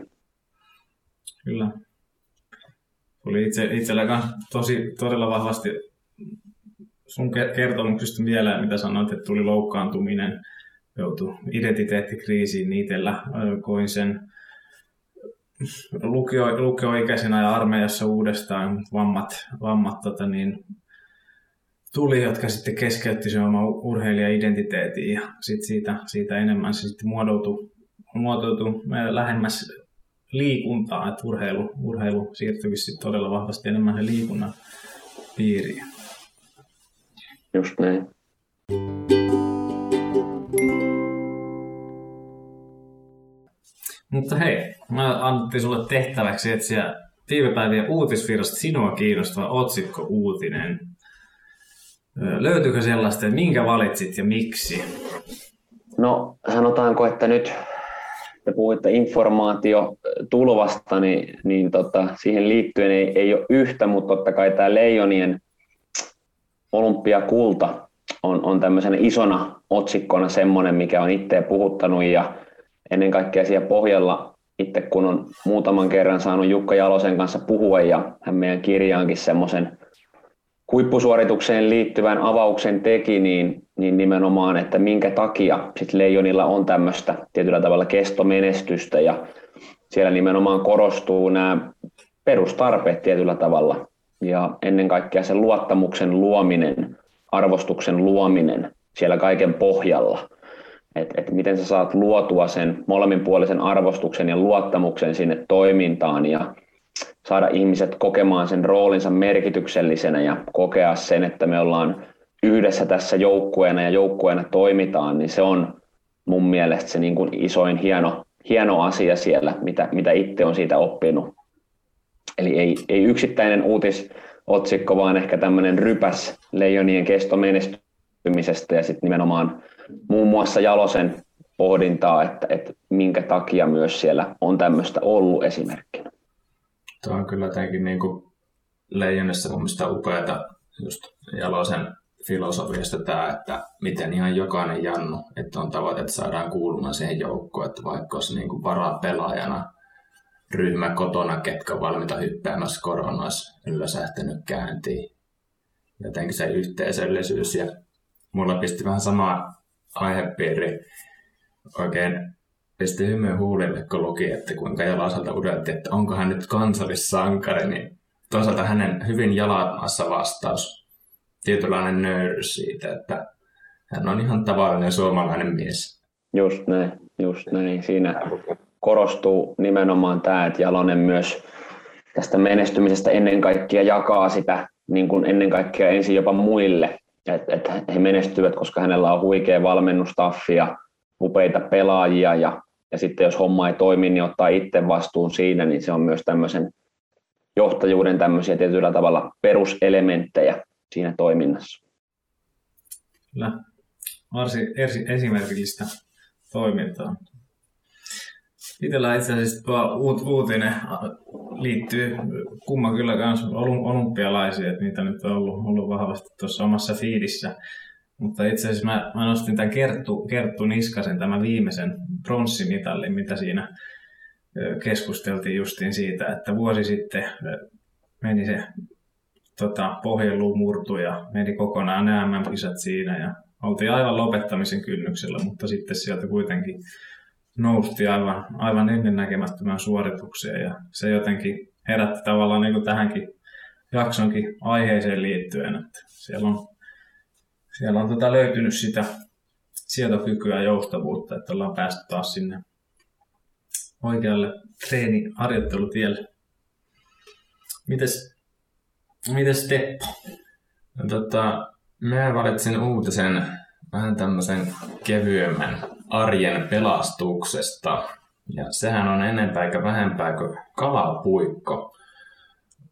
Speaker 2: Kyllä. Tuli itse, itsellä tosi, todella vahvasti sun kertomuksesta mieleen, mitä sanoit, että tuli loukkaantuminen, joutui identiteettikriisiin, niin itsellä koin sen lukio, lukioikäisenä ja armeijassa uudestaan vammat, vammat tota niin, tuli, jotka sitten keskeytti sen oma urheilija-identiteetin ja sit siitä, siitä enemmän se sitten muodoutui, muotoutui lähemmäs liikuntaa, että urheilu, urheilu siirtyi sitten todella vahvasti enemmän liikunnan piiriin.
Speaker 3: Just näin.
Speaker 2: Mutta hei, mä annettiin sulle tehtäväksi etsiä viime päivien uutisvirrasta sinua kiinnostava otsikko-uutinen. Löytyykö sellaista, minkä valitsit ja miksi?
Speaker 3: No sanotaanko, että nyt te puhuitte informaatio tulvasta, niin, niin tota, siihen liittyen ei, ei ole yhtä, mutta totta kai tämä Leijonien olympiakulta on, on tämmöisenä isona otsikkona semmoinen, mikä on itseä puhuttanut ja ennen kaikkea siellä pohjalla itse kun on muutaman kerran saanut Jukka Jalosen kanssa puhua ja hän meidän kirjaankin semmoisen huippusuoritukseen liittyvän avauksen teki, niin, niin nimenomaan, että minkä takia sit Leijonilla on tämmöistä tietyllä tavalla kestomenestystä ja siellä nimenomaan korostuu nämä perustarpeet tietyllä tavalla. Ja ennen kaikkea sen luottamuksen luominen, arvostuksen luominen siellä kaiken pohjalla – että et miten sä saat luotua sen molemminpuolisen arvostuksen ja luottamuksen sinne toimintaan ja saada ihmiset kokemaan sen roolinsa merkityksellisenä ja kokea sen, että me ollaan yhdessä tässä joukkueena ja joukkueena toimitaan, niin se on mun mielestä se niin kuin isoin hieno, hieno asia siellä, mitä, mitä itse on siitä oppinut. Eli ei, ei yksittäinen uutisotsikko, vaan ehkä tämmöinen rypäs leijonien kestomenestymisestä ja sitten nimenomaan muun muassa Jalosen pohdintaa, että, että minkä takia myös siellä on tämmöistä ollut esimerkkinä.
Speaker 1: Tuo on kyllä jotenkin niin kuin Leijonissa mun mielestä upeata just Jalosen filosofiasta tämä, että miten ihan jokainen Jannu, että on tavoite, että saadaan kuulumaan siihen joukkoon, että vaikka olisi niin kuin varaa pelaajana ryhmä kotona, ketkä on valmiita hyppäämässä koronas ylös käyntiin. Jotenkin se yhteisöllisyys ja mulla pisti vähän sama aihepiiri oikein pisti hymyä huulille, kun luki, että kuinka Jalasalta udelti, että onko hän nyt kansallissankari, niin toisaalta hänen hyvin jalamassa vastaus, tietynlainen nöyryys siitä, että hän on ihan tavallinen suomalainen mies.
Speaker 3: Just näin, just näin. Siinä korostuu nimenomaan tämä, että Jalonen myös tästä menestymisestä ennen kaikkea jakaa sitä niin kuin ennen kaikkea ensin jopa muille että et he menestyvät, koska hänellä on huikea valmennustaffi ja upeita pelaajia ja, ja sitten jos homma ei toimi, niin ottaa itse vastuun siinä, niin se on myös tämmöisen johtajuuden tämmöisiä tietyllä tavalla peruselementtejä siinä toiminnassa.
Speaker 2: Kyllä, varsin esimerkillistä toimintaa. Itsellä itse asiassa tuo uut, uutinen liittyy kumma kyllä myös olympialaisiin, että niitä nyt on ollut, ollut vahvasti tuossa omassa fiidissä. Mutta itse asiassa mä, mä nostin tämän Kerttu, Kerttu Niskasen, tämän viimeisen pronssimitalin, mitä siinä keskusteltiin justiin siitä, että vuosi sitten meni se tota, pohjeluu murtu ja meni kokonaan nämä MM-kisat siinä ja oltiin aivan lopettamisen kynnyksellä, mutta sitten sieltä kuitenkin nousti aivan, aivan ennennäkemättömän suorituksia ja se jotenkin herätti tavallaan niin kuin tähänkin jaksonkin aiheeseen liittyen, että siellä on, siellä on tota löytynyt sitä sietokykyä ja joustavuutta, että ollaan päästy taas sinne oikealle treeniharjoittelutielle. Mites, mites Teppo?
Speaker 1: No, tota, mä valitsin uutisen vähän tämmöisen kevyemmän arjen pelastuksesta. Ja sehän on enempää eikä vähempää kuin kalapuikko.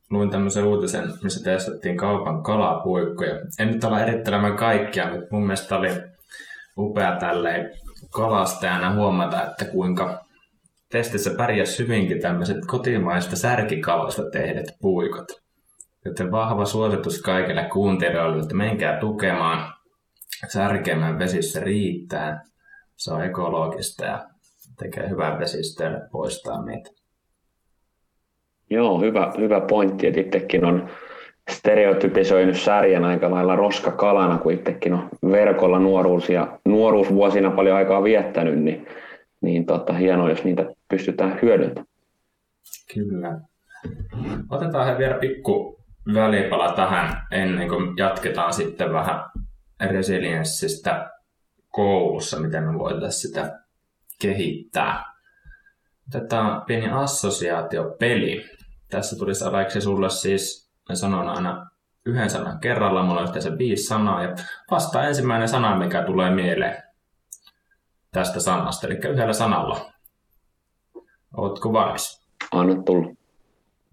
Speaker 1: Luin tämmöisen uutisen, missä testattiin kaupan kalapuikkoja. En nyt ala erittelemään kaikkia, mutta mun mielestä oli upea tälleen kalastajana huomata, että kuinka testissä pärjäs hyvinkin tämmöiset kotimaista särkikalasta tehdyt puikot. Joten vahva suositus kaikille kuuntelijoille, että menkää tukemaan. Särkemään vesissä riittää. Se on ekologista ja tekee hyvää vesistöön poistaa niitä.
Speaker 3: Joo, hyvä, hyvä pointti, että itsekin on stereotypisoinut särjen aika lailla roskakalana, kun itsekin on verkolla nuoruus ja nuoruusvuosina paljon aikaa viettänyt, niin, niin tota, hienoa, jos niitä pystytään hyödyntämään.
Speaker 1: Kyllä. Otetaan he vielä pikku välipala tähän ennen kuin jatketaan sitten vähän resilienssistä koulussa, miten me voitaisiin sitä kehittää. Tätä pieni assosiaatiopeli. Tässä tulisi Aleksi sulle siis, me sanon aina yhden sanan kerralla, mulla on yhteensä viisi sanaa, ja vasta ensimmäinen sana, mikä tulee mieleen tästä sanasta, eli yhdellä sanalla. Oletko valmis?
Speaker 3: Anna tulla.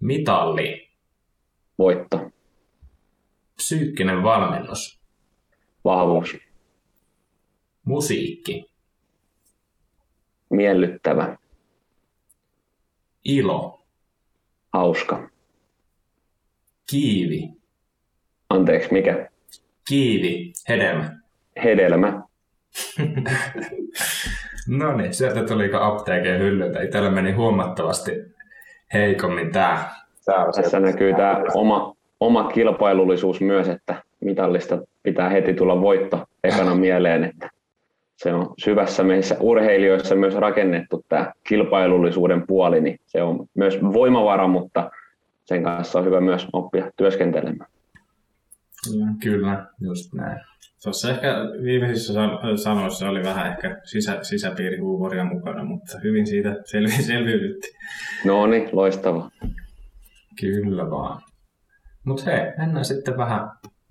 Speaker 1: Mitalli.
Speaker 3: Voitto.
Speaker 1: Psyykkinen valmennus.
Speaker 3: Vahvuus.
Speaker 1: Musiikki.
Speaker 3: Miellyttävä.
Speaker 1: Ilo.
Speaker 3: Hauska.
Speaker 1: Kiivi.
Speaker 3: Anteeksi, mikä?
Speaker 1: Kiivi. Hedelmä.
Speaker 3: Hedelmä.
Speaker 1: no niin, sieltä tuli apteekin hyllyltä. Itsellä meni huomattavasti heikommin tää.
Speaker 3: Tässä näkyy tämä oma, oma kilpailullisuus myös, että mitallista pitää heti tulla voitto ekana mieleen, että se on syvässä meissä urheilijoissa myös rakennettu tämä kilpailullisuuden puoli, niin se on myös voimavara, mutta sen kanssa on hyvä myös oppia työskentelemään.
Speaker 1: Kyllä, just näin.
Speaker 2: Tuossa ehkä viimeisissä sanoissa oli vähän ehkä sisä, sisäpiirihuumoria mukana, mutta hyvin siitä selvi, selviydytti.
Speaker 3: No niin, loistava.
Speaker 1: Kyllä vaan. Mutta hei, mennään sitten vähän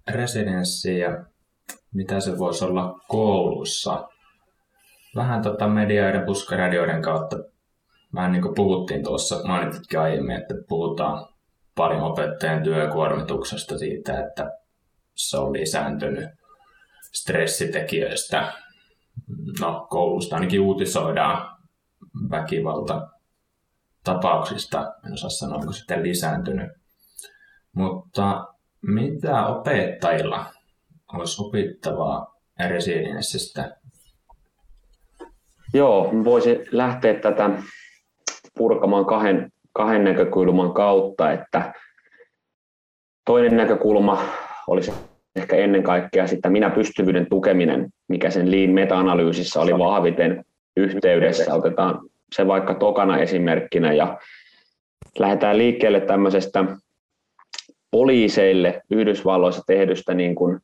Speaker 1: residenssiin ja mitä se voisi olla koulussa. Vähän tota medioiden, puskaradioiden kautta, vähän niin kuin puhuttiin tuossa, mainititkin aiemmin, että puhutaan paljon opettajan työkuormituksesta siitä, että se on lisääntynyt stressitekijöistä. No, koulusta ainakin uutisoidaan väkivalta tapauksista, en osaa sanoa, onko sitten lisääntynyt. Mutta mitä opettajilla olisi opittavaa resilienssistä?
Speaker 3: Joo, voisin lähteä tätä purkamaan kahden, kahden näkökulman kautta, että toinen näkökulma olisi ehkä ennen kaikkea sitä minä pystyvyyden tukeminen, mikä sen Lean meta-analyysissä oli vahviten yhteydessä. Otetaan se vaikka tokana esimerkkinä ja lähdetään liikkeelle tämmöisestä poliiseille Yhdysvalloissa tehdystä niin kuin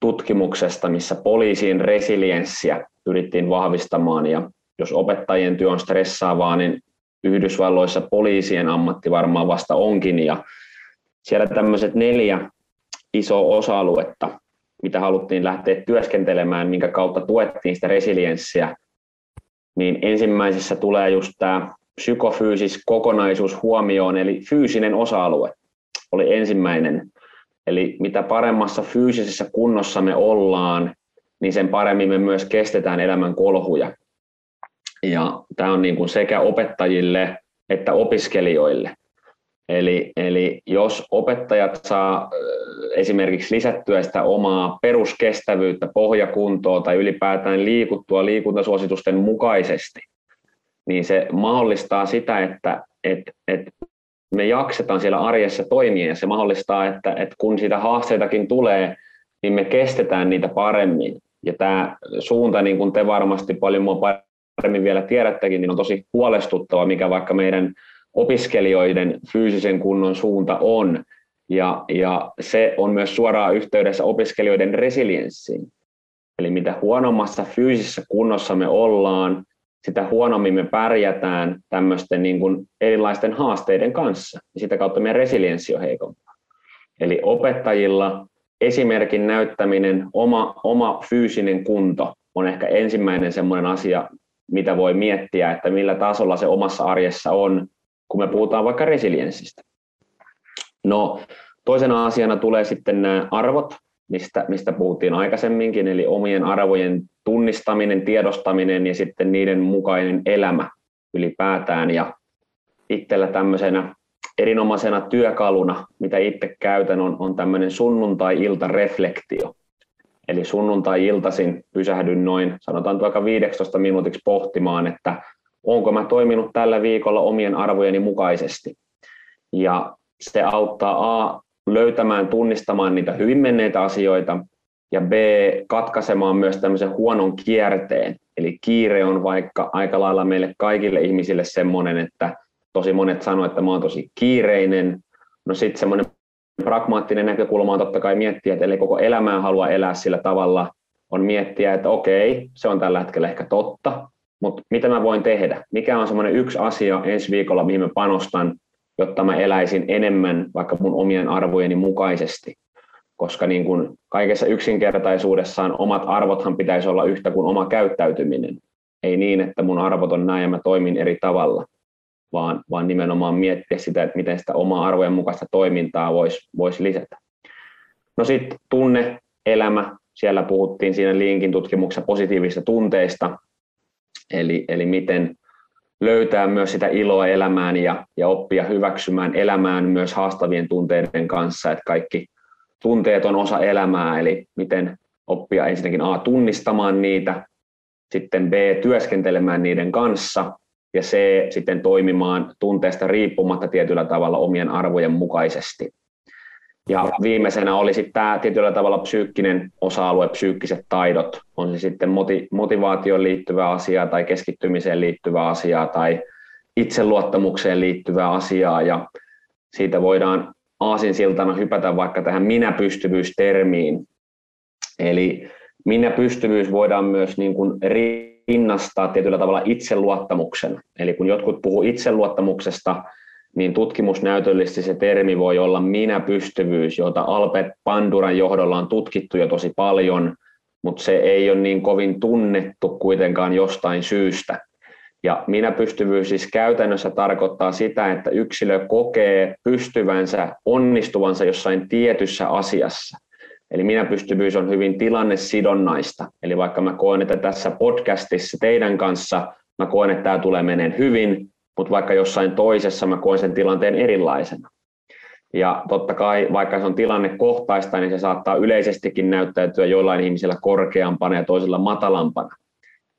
Speaker 3: tutkimuksesta, missä poliisien resilienssiä pyrittiin vahvistamaan. Ja jos opettajien työ on stressaavaa, niin Yhdysvalloissa poliisien ammatti varmaan vasta onkin. Ja siellä tämmöiset neljä iso osa-aluetta, mitä haluttiin lähteä työskentelemään, minkä kautta tuettiin sitä resilienssiä, niin ensimmäisessä tulee just tämä psykofyysis kokonaisuus huomioon, eli fyysinen osa-alue oli ensimmäinen. Eli mitä paremmassa fyysisessä kunnossa me ollaan, niin sen paremmin me myös kestetään elämän kolhuja. Ja tämä on niin kuin sekä opettajille että opiskelijoille. Eli, eli jos opettajat saa esimerkiksi lisättyä sitä omaa peruskestävyyttä, pohjakuntoa tai ylipäätään liikuttua liikuntasuositusten mukaisesti, niin se mahdollistaa sitä, että, että, että me jaksetaan siellä arjessa toimia ja se mahdollistaa, että, että kun sitä haasteitakin tulee, niin me kestetään niitä paremmin. Ja tämä suunta, niin kuin te varmasti paljon mua paremmin vielä tiedättekin, niin on tosi huolestuttava, mikä vaikka meidän opiskelijoiden fyysisen kunnon suunta on. Ja, ja se on myös suoraan yhteydessä opiskelijoiden resilienssiin. Eli mitä huonommassa fyysisessä kunnossa me ollaan, sitä huonommin me pärjätään tämmöisten niin kuin erilaisten haasteiden kanssa. Ja sitä kautta meidän resilienssi on heikompaa. Eli opettajilla esimerkin näyttäminen, oma, oma fyysinen kunto on ehkä ensimmäinen semmoinen asia, mitä voi miettiä, että millä tasolla se omassa arjessa on, kun me puhutaan vaikka resilienssistä. No, toisena asiana tulee sitten nämä arvot, mistä, mistä puhuttiin aikaisemminkin, eli omien arvojen tunnistaminen, tiedostaminen ja sitten niiden mukainen elämä ylipäätään. Ja itsellä tämmöisenä erinomaisena työkaluna, mitä itse käytän, on, on tämmöinen sunnuntai-ilta-reflektio. Eli sunnuntai-iltaisin pysähdyn noin, sanotaan vaikka 15 minuutiksi pohtimaan, että onko mä toiminut tällä viikolla omien arvojeni mukaisesti. Ja se auttaa A löytämään, tunnistamaan niitä hyvin menneitä asioita, ja B, katkaisemaan myös tämmöisen huonon kierteen. Eli kiire on vaikka aika lailla meille kaikille ihmisille semmoinen, että tosi monet sanoo, että mä oon tosi kiireinen. No sitten semmoinen pragmaattinen näkökulma on totta kai miettiä, että eli koko elämää haluaa elää sillä tavalla, on miettiä, että okei, se on tällä hetkellä ehkä totta, mutta mitä mä voin tehdä? Mikä on semmoinen yksi asia ensi viikolla, mihin mä panostan, jotta mä eläisin enemmän vaikka mun omien arvojeni mukaisesti? Koska niin kun kaikessa yksinkertaisuudessaan omat arvothan pitäisi olla yhtä kuin oma käyttäytyminen. Ei niin, että mun arvot on näin ja mä toimin eri tavalla vaan, vaan nimenomaan miettiä sitä, että miten sitä omaa arvojen mukaista toimintaa voisi vois lisätä. No sitten tunne, elämä, siellä puhuttiin siinä linkin tutkimuksessa positiivisista tunteista, eli, eli miten löytää myös sitä iloa elämään ja, ja oppia hyväksymään elämään myös haastavien tunteiden kanssa, että kaikki tunteet on osa elämää, eli miten oppia ensinnäkin A tunnistamaan niitä, sitten B työskentelemään niiden kanssa ja C sitten toimimaan tunteesta riippumatta tietyllä tavalla omien arvojen mukaisesti. Ja viimeisenä oli sitten tämä tietyllä tavalla psyykkinen osa-alue, psyykkiset taidot. On se sitten motivaatioon liittyvä asia tai keskittymiseen liittyvä asia tai itseluottamukseen liittyvä asia. Ja siitä voidaan aasinsiltana hypätä vaikka tähän minä-pystyvyys-termiin. Eli minä-pystyvyys voidaan myös niin kuin rinnastaa tietyllä tavalla itseluottamuksen. Eli kun jotkut puhuu itseluottamuksesta, niin tutkimusnäytöllisesti se termi voi olla minä-pystyvyys, jota Albert Panduran johdolla on tutkittu jo tosi paljon, mutta se ei ole niin kovin tunnettu kuitenkaan jostain syystä. Ja minä-pystyvyys siis käytännössä tarkoittaa sitä, että yksilö kokee pystyvänsä, onnistuvansa jossain tietyssä asiassa. Eli minä pystyvyys on hyvin tilannesidonnaista. Eli vaikka mä koen, että tässä podcastissa teidän kanssa mä koen, että tämä tulee meneen hyvin, mutta vaikka jossain toisessa mä koen sen tilanteen erilaisena. Ja totta kai, vaikka se on tilannekohtaista, niin se saattaa yleisestikin näyttäytyä joillain ihmisillä korkeampana ja toisilla matalampana.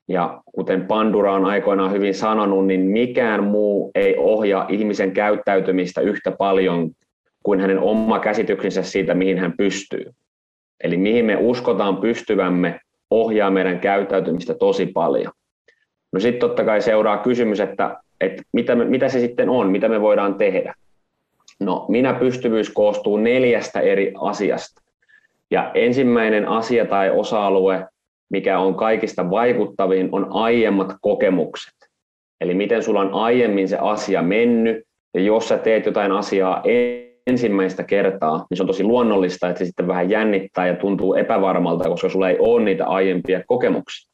Speaker 3: Ja kuten Pandura on aikoinaan hyvin sanonut, niin mikään muu ei ohjaa ihmisen käyttäytymistä yhtä paljon kuin hänen oma käsityksensä siitä, mihin hän pystyy. Eli mihin me uskotaan pystyvämme ohjaa meidän käyttäytymistä tosi paljon. No sitten totta kai seuraa kysymys, että, että mitä, me, mitä se sitten on, mitä me voidaan tehdä. No minä pystyvyys koostuu neljästä eri asiasta. Ja ensimmäinen asia tai osa-alue, mikä on kaikista vaikuttavin, on aiemmat kokemukset. Eli miten sulla on aiemmin se asia mennyt, ja jos sä teet jotain asiaa ensimmäistä kertaa, niin se on tosi luonnollista, että se sitten vähän jännittää ja tuntuu epävarmalta, koska sulla ei ole niitä aiempia kokemuksia.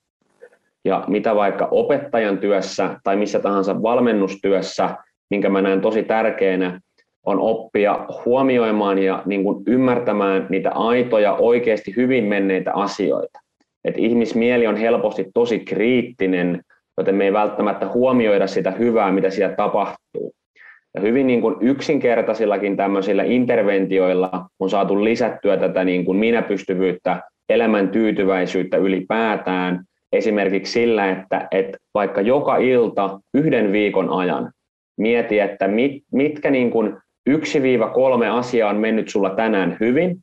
Speaker 3: Ja mitä vaikka opettajan työssä tai missä tahansa valmennustyössä, minkä mä näen tosi tärkeänä, on oppia huomioimaan ja niin kuin ymmärtämään niitä aitoja, oikeasti hyvin menneitä asioita. Et ihmismieli on helposti tosi kriittinen, joten me ei välttämättä huomioida sitä hyvää, mitä siellä tapahtuu. Ja hyvin niin kuin yksinkertaisillakin tämmöisillä interventioilla on saatu lisättyä tätä niin kuin minäpystyvyyttä, elämän tyytyväisyyttä ylipäätään, esimerkiksi sillä, että, että vaikka joka ilta yhden viikon ajan mieti, että mit, mitkä niin kuin 1-3 asiaa on mennyt sulla tänään hyvin,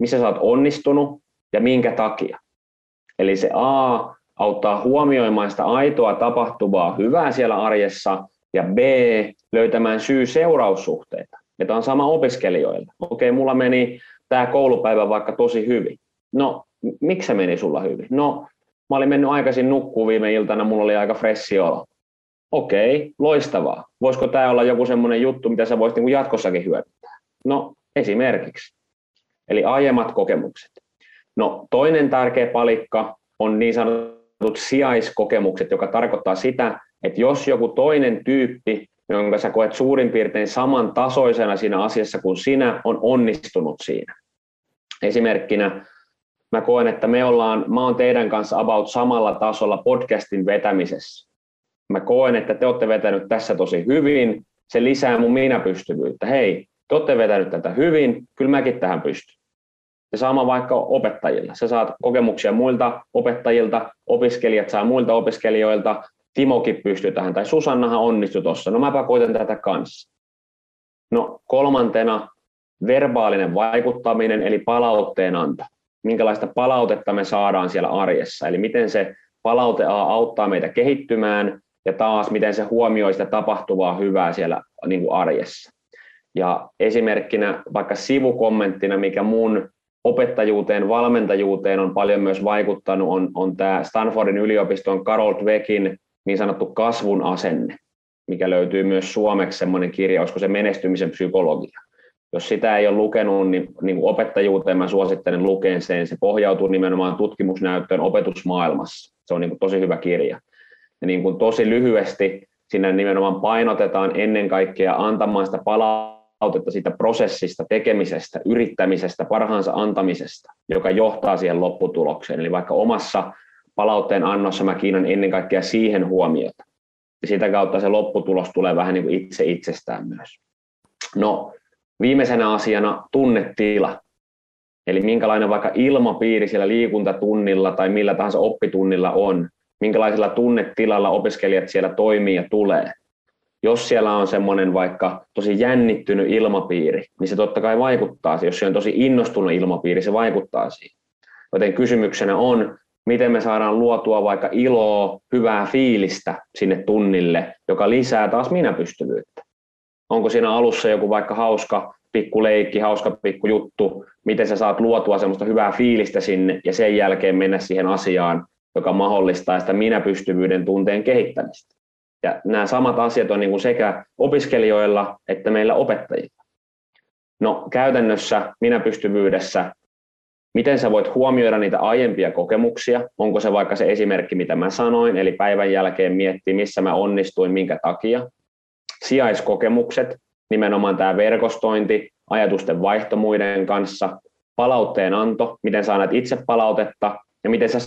Speaker 3: missä sä oot onnistunut ja minkä takia. Eli se A auttaa huomioimaan sitä aitoa tapahtuvaa hyvää siellä arjessa ja B löytämään syy-seuraussuhteita. Ja tämä on sama opiskelijoilla. Okei, mulla meni tämä koulupäivä vaikka tosi hyvin. No, miksi se meni sulla hyvin? No, mä olin mennyt aikaisin nukkuun viime iltana, mulla oli aika fressi olo. Okei, loistavaa. Voisiko tämä olla joku semmoinen juttu, mitä sä voisit niin jatkossakin hyödyntää? No, esimerkiksi. Eli aiemmat kokemukset. No, toinen tärkeä palikka on niin sanotut sijaiskokemukset, joka tarkoittaa sitä, että jos joku toinen tyyppi, jonka sä koet suurin piirtein samantasoisena siinä asiassa kuin sinä, on onnistunut siinä. Esimerkkinä mä koen, että me ollaan, mä oon teidän kanssa about samalla tasolla podcastin vetämisessä. Mä koen, että te olette vetänyt tässä tosi hyvin, se lisää mun minäpystyvyyttä. Hei, te olette vetänyt tätä hyvin, kyllä mäkin tähän pystyn. Ja sama vaikka opettajilla. Sä saat kokemuksia muilta opettajilta, opiskelijat saa muilta opiskelijoilta, Timokin pystyy tähän, tai Susannahan onnistui tuossa, no mäpä koitan tätä kanssa. No kolmantena verbaalinen vaikuttaminen, eli palautteen anto. Minkälaista palautetta me saadaan siellä arjessa, eli miten se palaute A auttaa meitä kehittymään, ja taas miten se huomioi sitä tapahtuvaa hyvää siellä niin kuin arjessa. Ja esimerkkinä vaikka sivukommenttina, mikä mun opettajuuteen, valmentajuuteen on paljon myös vaikuttanut, on, on tämä Stanfordin yliopiston Carol Dweckin niin sanottu kasvun asenne, mikä löytyy myös suomeksi semmoinen kirja, olisiko se menestymisen psykologia. Jos sitä ei ole lukenut, niin, niin opettajuuteen mä suosittelen lukeen sen. Se pohjautuu nimenomaan tutkimusnäyttöön opetusmaailmassa. Se on niin kuin tosi hyvä kirja. Ja niin kuin tosi lyhyesti siinä nimenomaan painotetaan ennen kaikkea antamaan sitä palautetta siitä prosessista, tekemisestä, yrittämisestä, parhaansa antamisesta, joka johtaa siihen lopputulokseen. Eli vaikka omassa palautteen annossa mä kiinnan ennen kaikkea siihen huomiota. Ja sitä kautta se lopputulos tulee vähän niin kuin itse itsestään myös. No, viimeisenä asiana tunnetila. Eli minkälainen vaikka ilmapiiri siellä liikuntatunnilla tai millä tahansa oppitunnilla on, minkälaisella tunnetilalla opiskelijat siellä toimii ja tulee. Jos siellä on semmoinen vaikka tosi jännittynyt ilmapiiri, niin se totta kai vaikuttaa. Jos se on tosi innostunut ilmapiiri, se vaikuttaa siihen. Joten kysymyksenä on, miten me saadaan luotua vaikka iloa, hyvää fiilistä sinne tunnille, joka lisää taas minäpystyvyyttä. Onko siinä alussa joku vaikka hauska pikku leikki, hauska pikku juttu, miten sä saat luotua semmoista hyvää fiilistä sinne ja sen jälkeen mennä siihen asiaan, joka mahdollistaa sitä minäpystyvyyden tunteen kehittämistä. Ja nämä samat asiat on niin kuin sekä opiskelijoilla että meillä opettajilla. No käytännössä minäpystyvyydessä Miten sä voit huomioida niitä aiempia kokemuksia? Onko se vaikka se esimerkki, mitä mä sanoin, eli päivän jälkeen miettiä, missä mä onnistuin, minkä takia. Sijaiskokemukset, nimenomaan tämä verkostointi, ajatusten vaihto muiden kanssa, palautteen anto, miten sä annat itse palautetta ja miten sä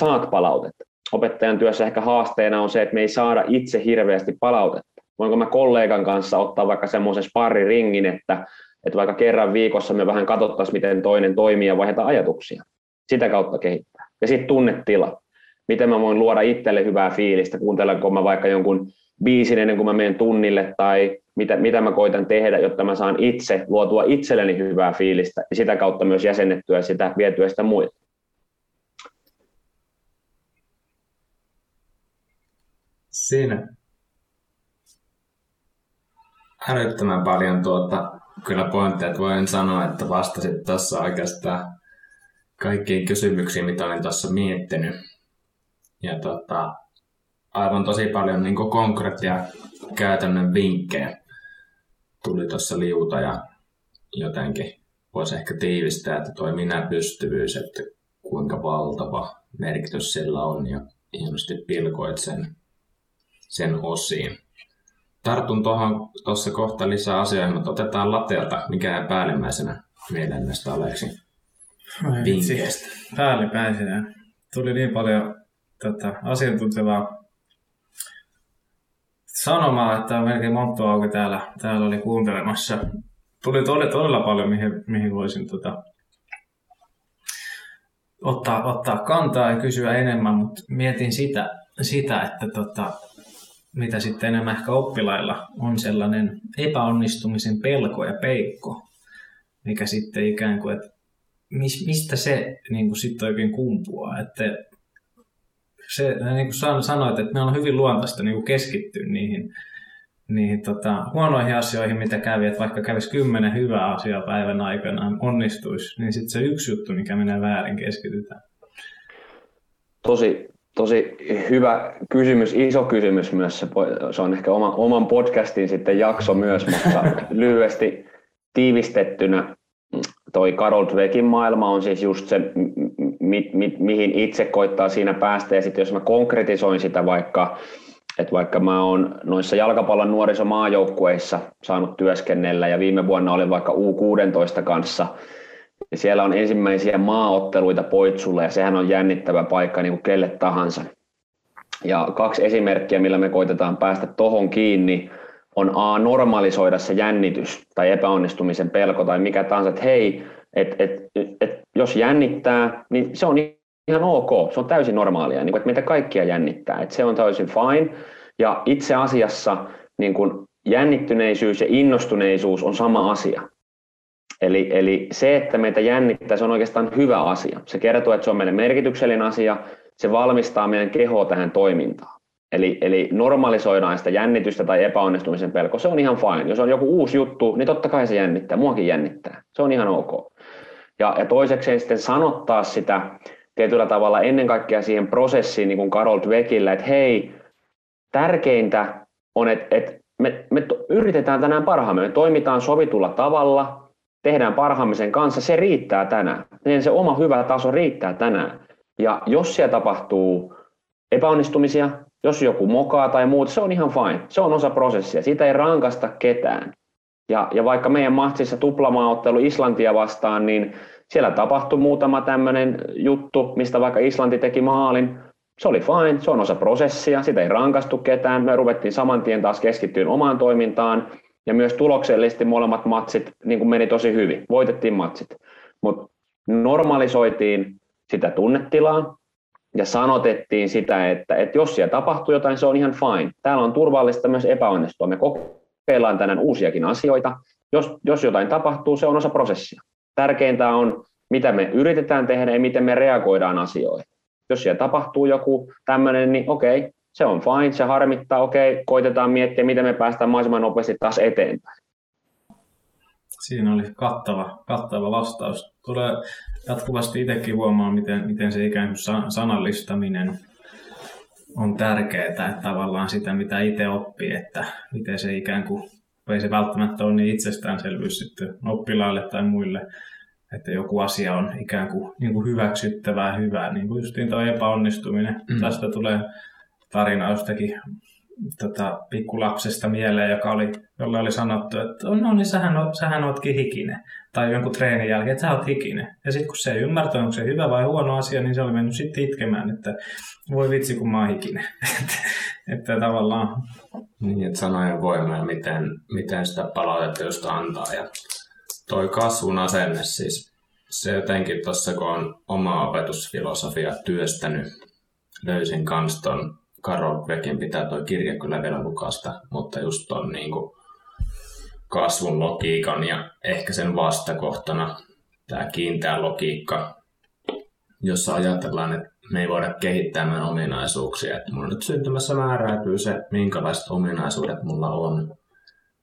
Speaker 3: saat palautetta. Opettajan työssä ehkä haasteena on se, että me ei saada itse hirveästi palautetta. Voinko mä kollegan kanssa ottaa vaikka semmoisen sparriringin, että että vaikka kerran viikossa me vähän katsottaisiin, miten toinen toimii ja vaihdetaan ajatuksia. Sitä kautta kehittää. Ja sitten tunnetila. Miten mä voin luoda itselle hyvää fiilistä, kuuntelenko mä vaikka jonkun biisin ennen kuin mä menen tunnille, tai mitä, mitä mä koitan tehdä, jotta mä saan itse luotua itselleni hyvää fiilistä, ja sitä kautta myös jäsennettyä sitä, vietyä sitä muille.
Speaker 1: Siinä älyttömän paljon tuota kyllä pointteja, että voin sanoa, että vastasit tuossa oikeastaan kaikkiin kysymyksiin, mitä olin tuossa miettinyt. Ja tota, aivan tosi paljon niin konkreettia käytännön vinkkejä tuli tuossa liuta ja jotenkin voisi ehkä tiivistää, että tuo minä-pystyvyys, että kuinka valtava merkitys sillä on ja hienosti pilkoit sen, sen osiin tartun tuohon tuossa kohta lisää asioihin, mutta otetaan lateelta, mikä jää päällimmäisenä mieleen näistä Aleksi vinkkeistä.
Speaker 4: Päällimmäisenä. Tuli niin paljon tätä asiantuntevaa
Speaker 2: sanomaan, että on melkein monttu auki täällä, täällä oli kuuntelemassa. Tuli todella, todella paljon, mihin, mihin voisin tota, ottaa, ottaa kantaa ja kysyä enemmän, mutta mietin sitä, sitä että tota, mitä sitten enemmän ehkä oppilailla on sellainen epäonnistumisen pelko ja peikko, mikä sitten ikään kuin, että mistä se niin kuin sitten oikein kumpuaa. Että se, niin kuin sanoit, että meillä on hyvin luontaista niin kuin keskittyä niihin, niihin tota, huonoihin asioihin, mitä kävi, että vaikka kävisi kymmenen hyvää asiaa päivän aikana, onnistuisi, niin sitten se yksi juttu, mikä menee väärin, keskitytään.
Speaker 3: Tosi, tosi hyvä kysymys, iso kysymys myös. Se, se on ehkä oma, oman podcastin sitten jakso myös, mutta lyhyesti tiivistettynä toi Carol Dweckin maailma on siis just se, mi, mi, mihin itse koittaa siinä päästä. Ja sitten jos mä konkretisoin sitä vaikka, että vaikka mä oon noissa jalkapallon nuorisomaajoukkueissa saanut työskennellä ja viime vuonna olin vaikka U16 kanssa, ja siellä on ensimmäisiä maaotteluita Poitsulle ja sehän on jännittävä paikka niin kuin kelle tahansa. Ja kaksi esimerkkiä, millä me koitetaan päästä tohon kiinni, on A, normalisoida se jännitys tai epäonnistumisen pelko tai mikä tahansa, että hei, et, et, et, jos jännittää, niin se on ihan ok, se on täysin normaalia, niin kuin, että meitä kaikkia jännittää, että se on täysin fine. Ja itse asiassa niin kuin jännittyneisyys ja innostuneisuus on sama asia. Eli, eli se, että meitä jännittää, se on oikeastaan hyvä asia. Se kertoo, että se on meille merkityksellinen asia, se valmistaa meidän kehoa tähän toimintaan. Eli, eli normalisoidaan sitä jännitystä tai epäonnistumisen pelko, se on ihan fine. Jos on joku uusi juttu, niin totta kai se jännittää, muakin jännittää. Se on ihan ok. Ja, ja toisekseen sitten sanottaa sitä tietyllä tavalla ennen kaikkea siihen prosessiin, niin kuin Carol Dweckillä, että hei, tärkeintä on, että, että me, me yritetään tänään parhaamme, me toimitaan sovitulla tavalla, tehdään parhaamme sen kanssa, se riittää tänään. Niin se oma hyvä taso riittää tänään. Ja jos siellä tapahtuu epäonnistumisia, jos joku mokaa tai muuta, se on ihan fine. Se on osa prosessia. Siitä ei rankasta ketään. Ja, ja vaikka meidän mahtsissa tuplamaaottelu Islantia vastaan, niin siellä tapahtui muutama tämmöinen juttu, mistä vaikka Islanti teki maalin. Se oli fine, se on osa prosessia, sitä ei rankastu ketään. Me ruvettiin saman tien taas keskittyyn omaan toimintaan. Ja myös tuloksellisesti molemmat matsit niin kuin meni tosi hyvin. Voitettiin matsit. Mutta normalisoitiin sitä tunnetilaa, ja sanotettiin sitä, että, että jos siellä tapahtuu jotain, se on ihan fine. Täällä on turvallista myös epäonnistua. Me kokeillaan tänään uusiakin asioita. Jos, jos jotain tapahtuu, se on osa prosessia. Tärkeintä on, mitä me yritetään tehdä ja miten me reagoidaan asioihin. Jos siellä tapahtuu joku tämmöinen, niin okei, se on fine, se harmittaa, okei, koitetaan miettiä, miten me päästään mahdollisimman nopeasti taas eteenpäin.
Speaker 2: Siinä oli kattava, kattava vastaus. Tulee jatkuvasti itsekin huomaa, miten, miten se ikään kuin sanallistaminen on tärkeää, että tavallaan sitä, mitä itse oppii, että miten se ikään kuin, ei se välttämättä ole niin itsestäänselvyys sitten oppilaille tai muille, että joku asia on ikään kuin, niin kuin hyväksyttävää, hyvää, niin kuin justiin tuo epäonnistuminen. Mm. Tästä tulee tarina jostakin tota, pikkulapsesta mieleen, joka oli, jolle oli sanottu, että no niin sähän, oot, sähän ootkin hikinen. Tai jonkun treenin jälkeen, että sä oot hikinen. Ja sitten kun se ei ymmärtänyt, onko se hyvä vai huono asia, niin se oli mennyt sitten itkemään, että voi vitsi kun mä oon hikinen. että, että tavallaan...
Speaker 1: Niin, että sanojen voima ja miten, miten sitä palautetta just antaa. Ja toi kasvun asenne siis, se jotenkin tuossa kun on oma opetusfilosofia työstänyt, löysin kans ton Karol Dweckin pitää tuo kirja kyllä vielä lukasta, mutta just ton niin kuin kasvun logiikan ja ehkä sen vastakohtana tämä kiinteä logiikka, jossa ajatellaan, että me ei voida kehittää meidän ominaisuuksia. Että mulla nyt syntymässä määräytyy se, minkälaiset ominaisuudet mulla on,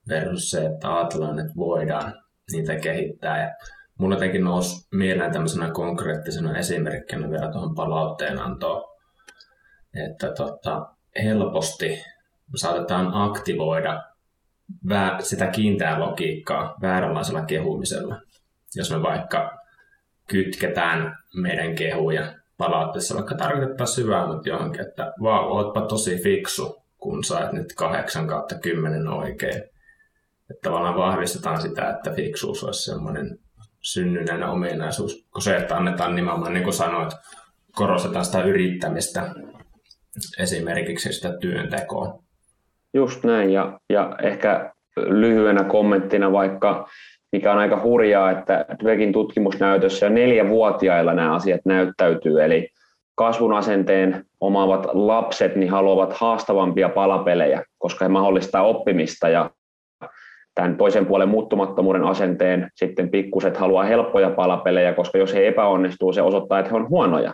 Speaker 1: versus se, että ajatellaan, että voidaan niitä kehittää. Ja mulla jotenkin nousi mieleen tämmöisenä konkreettisena esimerkkinä vielä tuohon palautteenantoon että tota, helposti saatetaan aktivoida sitä kiinteää logiikkaa vääränlaisella kehumisella. Jos me vaikka kytketään meidän kehuja palautteessa, vaikka tarkoittaa syvää, mutta johonkin, että vau, ootpa tosi fiksu, kun sait nyt 8 kautta 10 oikein. Että tavallaan vahvistetaan sitä, että fiksuus olisi semmoinen synnynnäinen ominaisuus, kun se, että annetaan nimenomaan, niin kuin sanoit, korostetaan sitä yrittämistä esimerkiksi sitä työntekoa.
Speaker 3: Just näin, ja, ja ehkä lyhyenä kommenttina vaikka, mikä on aika hurjaa, että Dwekin tutkimusnäytössä jo neljävuotiailla nämä asiat näyttäytyy, eli kasvun asenteen omaavat lapset niin haluavat haastavampia palapelejä, koska he mahdollistaa oppimista ja tämän toisen puolen muuttumattomuuden asenteen sitten pikkuset haluaa helppoja palapelejä, koska jos he epäonnistuu, se osoittaa, että he on huonoja.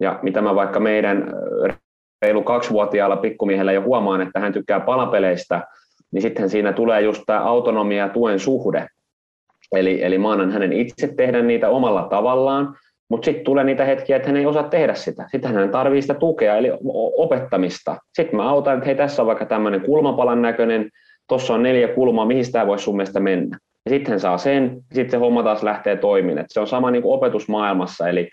Speaker 3: Ja mitä mä vaikka meidän reilu kaksivuotiaalla pikkumiehellä jo huomaan, että hän tykkää palapeleistä, niin sitten siinä tulee just tämä autonomia tuen suhde. Eli, eli mä annan hänen itse tehdä niitä omalla tavallaan, mutta sitten tulee niitä hetkiä, että hän ei osaa tehdä sitä. Sitten hän tarvitsee sitä tukea, eli opettamista. Sitten mä autan, että hei, tässä on vaikka tämmöinen kulmapalan näköinen, tuossa on neljä kulmaa, mihin tämä voisi sun mielestä mennä. Ja sitten hän saa sen, sitten se homma taas lähtee toimimaan. Se on sama niin kuin opetusmaailmassa, eli,